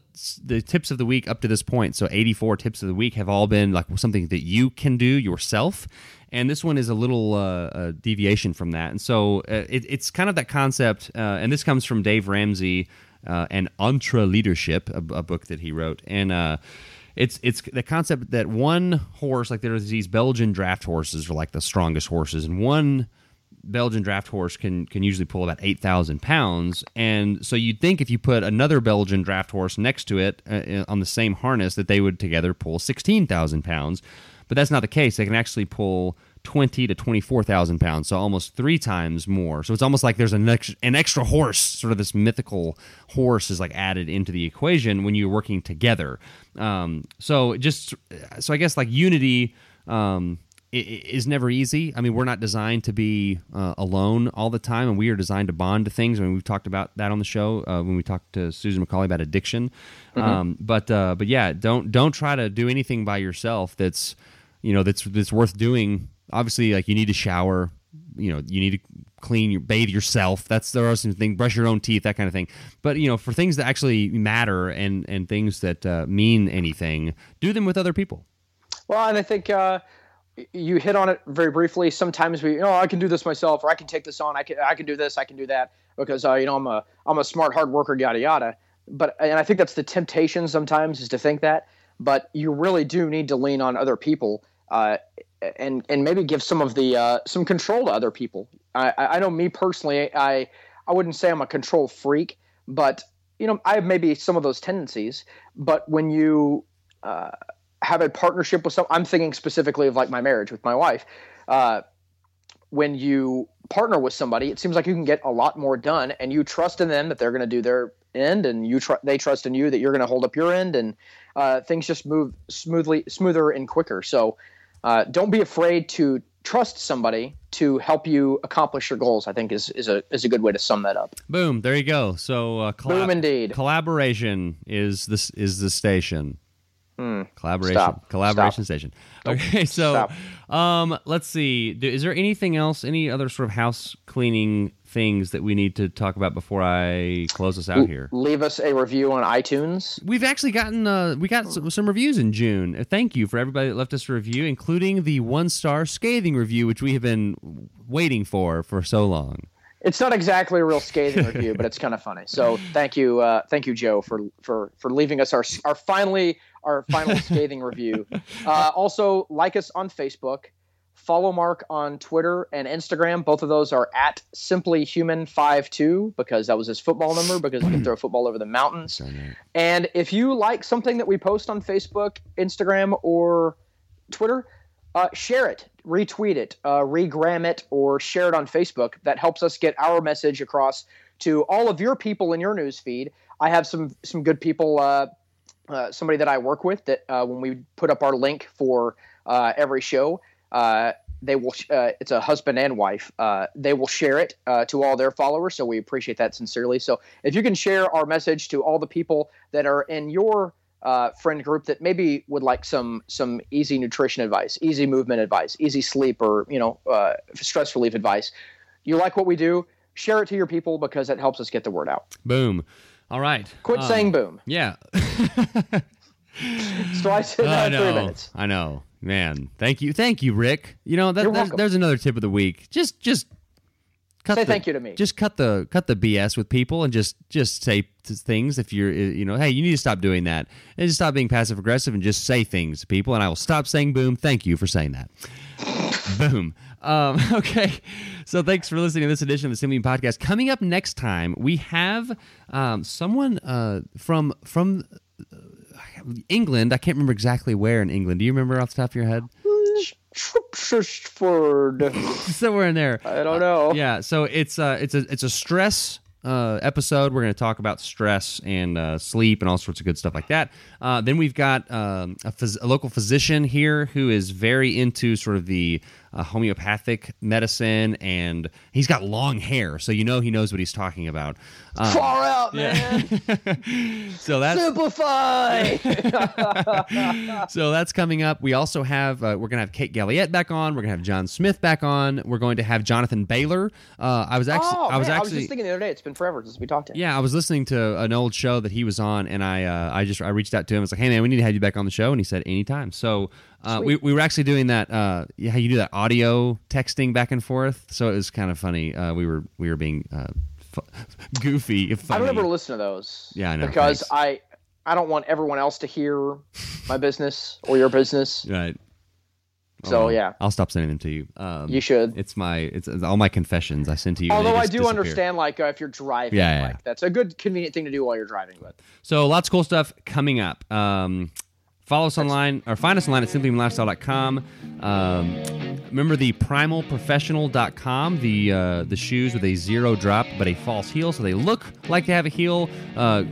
Speaker 2: the tips of the week up to this point. So 84 tips of the week have all been like something that you can do yourself. And this one is a little uh, uh, deviation from that. And so uh, it, it's kind of that concept. Uh, and this comes from Dave Ramsey uh, and EntreLeadership, a, a book that he wrote. And uh, it's it's the concept that one horse, like there's these Belgian draft horses, are like the strongest horses, and one Belgian draft horse can can usually pull about eight thousand pounds, and so you'd think if you put another Belgian draft horse next to it uh, on the same harness that they would together pull sixteen thousand pounds, but that's not the case. They can actually pull twenty to twenty four thousand pounds, so almost three times more. So it's almost like there's an extra, an extra horse, sort of this mythical horse is like added into the equation when you're working together. Um, so just so I guess like unity. Um, is never easy. I mean, we're not designed to be uh, alone all the time, and we are designed to bond to things. I mean, we've talked about that on the show uh, when we talked to Susan McCauley about addiction. Um, but uh, but yeah, don't don't try to do anything by yourself. That's you know that's that's worth doing. Obviously, like you need to shower. You know, you need to clean your bathe yourself. That's there are some things. Brush your own teeth, that kind of thing. But you know, for things that actually matter and and things that uh, mean anything, do them with other people.
Speaker 3: Well, and I think uh, you hit on it very briefly. Sometimes we, oh, I can do this myself, or I can take this on. I can, I can do this. I can do that because uh, you know I'm a, I'm a smart, hard worker, yada yada. But and I think that's the temptation sometimes is to think that. But you really do need to lean on other people, uh, and and maybe give some of the uh, some control to other people. I, I know me personally, I I wouldn't say I'm a control freak, but you know I have maybe some of those tendencies. But when you uh, have a partnership with some i'm thinking specifically of like my marriage with my wife uh, when you partner with somebody it seems like you can get a lot more done and you trust in them that they're going to do their end and you tr- they trust in you that you're going to hold up your end and uh, things just move smoothly smoother and quicker so uh, don't be afraid to trust somebody to help you accomplish your goals i think is, is a is a good way to sum that up
Speaker 2: Boom! There you go. So uh, collab-
Speaker 3: Boom indeed.
Speaker 2: Collaboration is this is the station. Collaboration.
Speaker 3: Hmm. Stop.
Speaker 2: Collaboration
Speaker 3: Stop.
Speaker 2: station. Okay, so um, let's see. Is there anything else? Any other sort of house cleaning things that we need to talk about before I close us out here?
Speaker 3: leave us a review on itunes
Speaker 2: We've actually gotten uh, we got some, some reviews in June. Uh, Thank you for everybody that left us a review, including the one star scathing review, which we have been waiting for for so long.
Speaker 3: it's not exactly a real scathing review, but it's kind of funny. So thank you, uh, thank you, Joe, for for for leaving us our our finally our final scathing review. Uh, also, like us on Facebook, follow Mark on Twitter and Instagram. Both of those are at simply human five two because that was his football number because he can throw a football over the mountains. And if you like something that we post on Facebook, Instagram, or Twitter, uh, share it, retweet it, uh, regram it, or share it on Facebook. That helps us get our message across to all of your people in your news feed. I have some some good people. Uh, uh, somebody that I work with that uh, when we put up our link for uh, every show, uh, they will. Uh, it's a husband and wife. Uh, they will share it uh, to all their followers. So we appreciate that sincerely. So if you can share our message to all the people that are in your uh, friend group that maybe would like some some easy nutrition advice, easy movement advice, easy sleep, or you know uh, stress relief advice. You like what we do? Share it to your people because it helps us get the word out.
Speaker 2: Boom. All right.
Speaker 3: Quit
Speaker 2: Um,
Speaker 3: saying boom.
Speaker 2: Yeah.
Speaker 3: So I said
Speaker 2: I
Speaker 3: that in three minutes.
Speaker 2: I know. Man, thank you. Thank you, Rick. You know, that, there's, there's another tip of the week. Just just cut
Speaker 3: Say
Speaker 2: the,
Speaker 3: thank you to me.
Speaker 2: Just cut the cut the BS with people and just just say things if you're uh, you know, hey, you need to stop doing that. And just stop being passive aggressive and just say things to people and I will stop saying boom. Thank you for saying that. boom. Um, okay. So thanks for listening to this edition of the Simply Podcast. Coming up next time, we have um, someone uh, from from England. I can't remember exactly where in England. Do you remember off the top of your head?
Speaker 3: Shropshire.
Speaker 2: Somewhere in there.
Speaker 3: I don't know.
Speaker 2: Yeah. So it's uh it's a it's a stress uh, episode. We're going to talk about stress and uh, sleep and all sorts of good stuff like that. Uh, then we've got um, a, phys- a local physician here who is very into sort of the uh, homeopathic medicine, and he's got long hair, so you know he knows what he's talking about. Um,
Speaker 3: Far out, man.
Speaker 2: so that's
Speaker 3: Simplify.
Speaker 2: so that's coming up. We also have uh, we're gonna have Kate Galliett back on. We're gonna have John Smith back on. We're going to have Jonathan Bailor. Uh, I was actually
Speaker 3: oh,
Speaker 2: I was
Speaker 3: man, I was
Speaker 2: actually
Speaker 3: just thinking the other day. It's been forever since we talked to him.
Speaker 2: yeah I was listening to an old show that he was on, and I uh, I just I reached out to him. I was like, hey man, we need to have you back on the show, and he said anytime. So. Uh, we, we were actually doing that. Uh, yeah, you do that audio texting back and forth. So it was kind of funny. Uh, we were we were being uh, fu- goofy. Funny.
Speaker 3: I don't ever listen to those.
Speaker 2: Yeah, I know,
Speaker 3: Because
Speaker 2: thanks.
Speaker 3: I I don't want everyone else to hear my business or your business.
Speaker 2: Right.
Speaker 3: So,
Speaker 2: well,
Speaker 3: yeah.
Speaker 2: I'll stop sending them to you. Um,
Speaker 3: You should.
Speaker 2: It's my it's, it's all my confessions I send to you.
Speaker 3: Although I do
Speaker 2: disappear.
Speaker 3: understand, like uh, if you're driving,
Speaker 2: Yeah, yeah,
Speaker 3: like that's a good, convenient thing to do while you're driving. But
Speaker 2: So lots of cool stuff coming up. Um, follow us online or find us online at simplyhumanlifestyle.com. Um, remember the primalprofessional.com, the uh, the shoes with a zero drop but a false heel, so they look like they have a heel. Uh,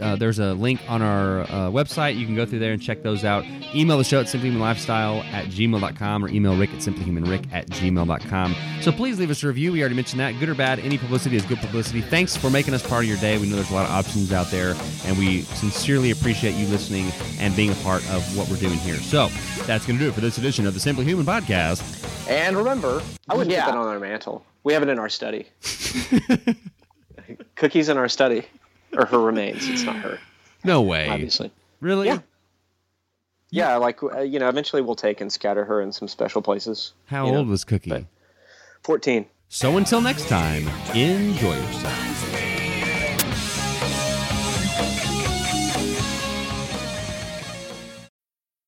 Speaker 2: uh, there's a link on our uh, website. You can go through there and check those out. Email the show at simplyhumanlifestyle at gmail.com or email Rick at simplyhumanrick at gmail.com. So please leave us a review. We already mentioned that. Good or bad, any publicity is good publicity. Thanks for making us part of your day. We know there's a lot of options out there, and we sincerely appreciate you listening and being a part of what we're doing here. So that's going to do it for this edition of the Simply Human podcast.
Speaker 3: and remember,
Speaker 5: I wouldn't
Speaker 3: yeah,
Speaker 5: put that on our mantle. We have it in our study. Cookies in our study, or her remains. It's not her,
Speaker 2: No way.
Speaker 5: obviously.
Speaker 2: Really?
Speaker 5: Yeah. Yeah, like uh, you know, eventually we'll take and scatter her in some special places.
Speaker 2: How
Speaker 5: you know.
Speaker 2: old was Cookie?
Speaker 5: but- Fourteen.
Speaker 2: So until next time, enjoy yourself.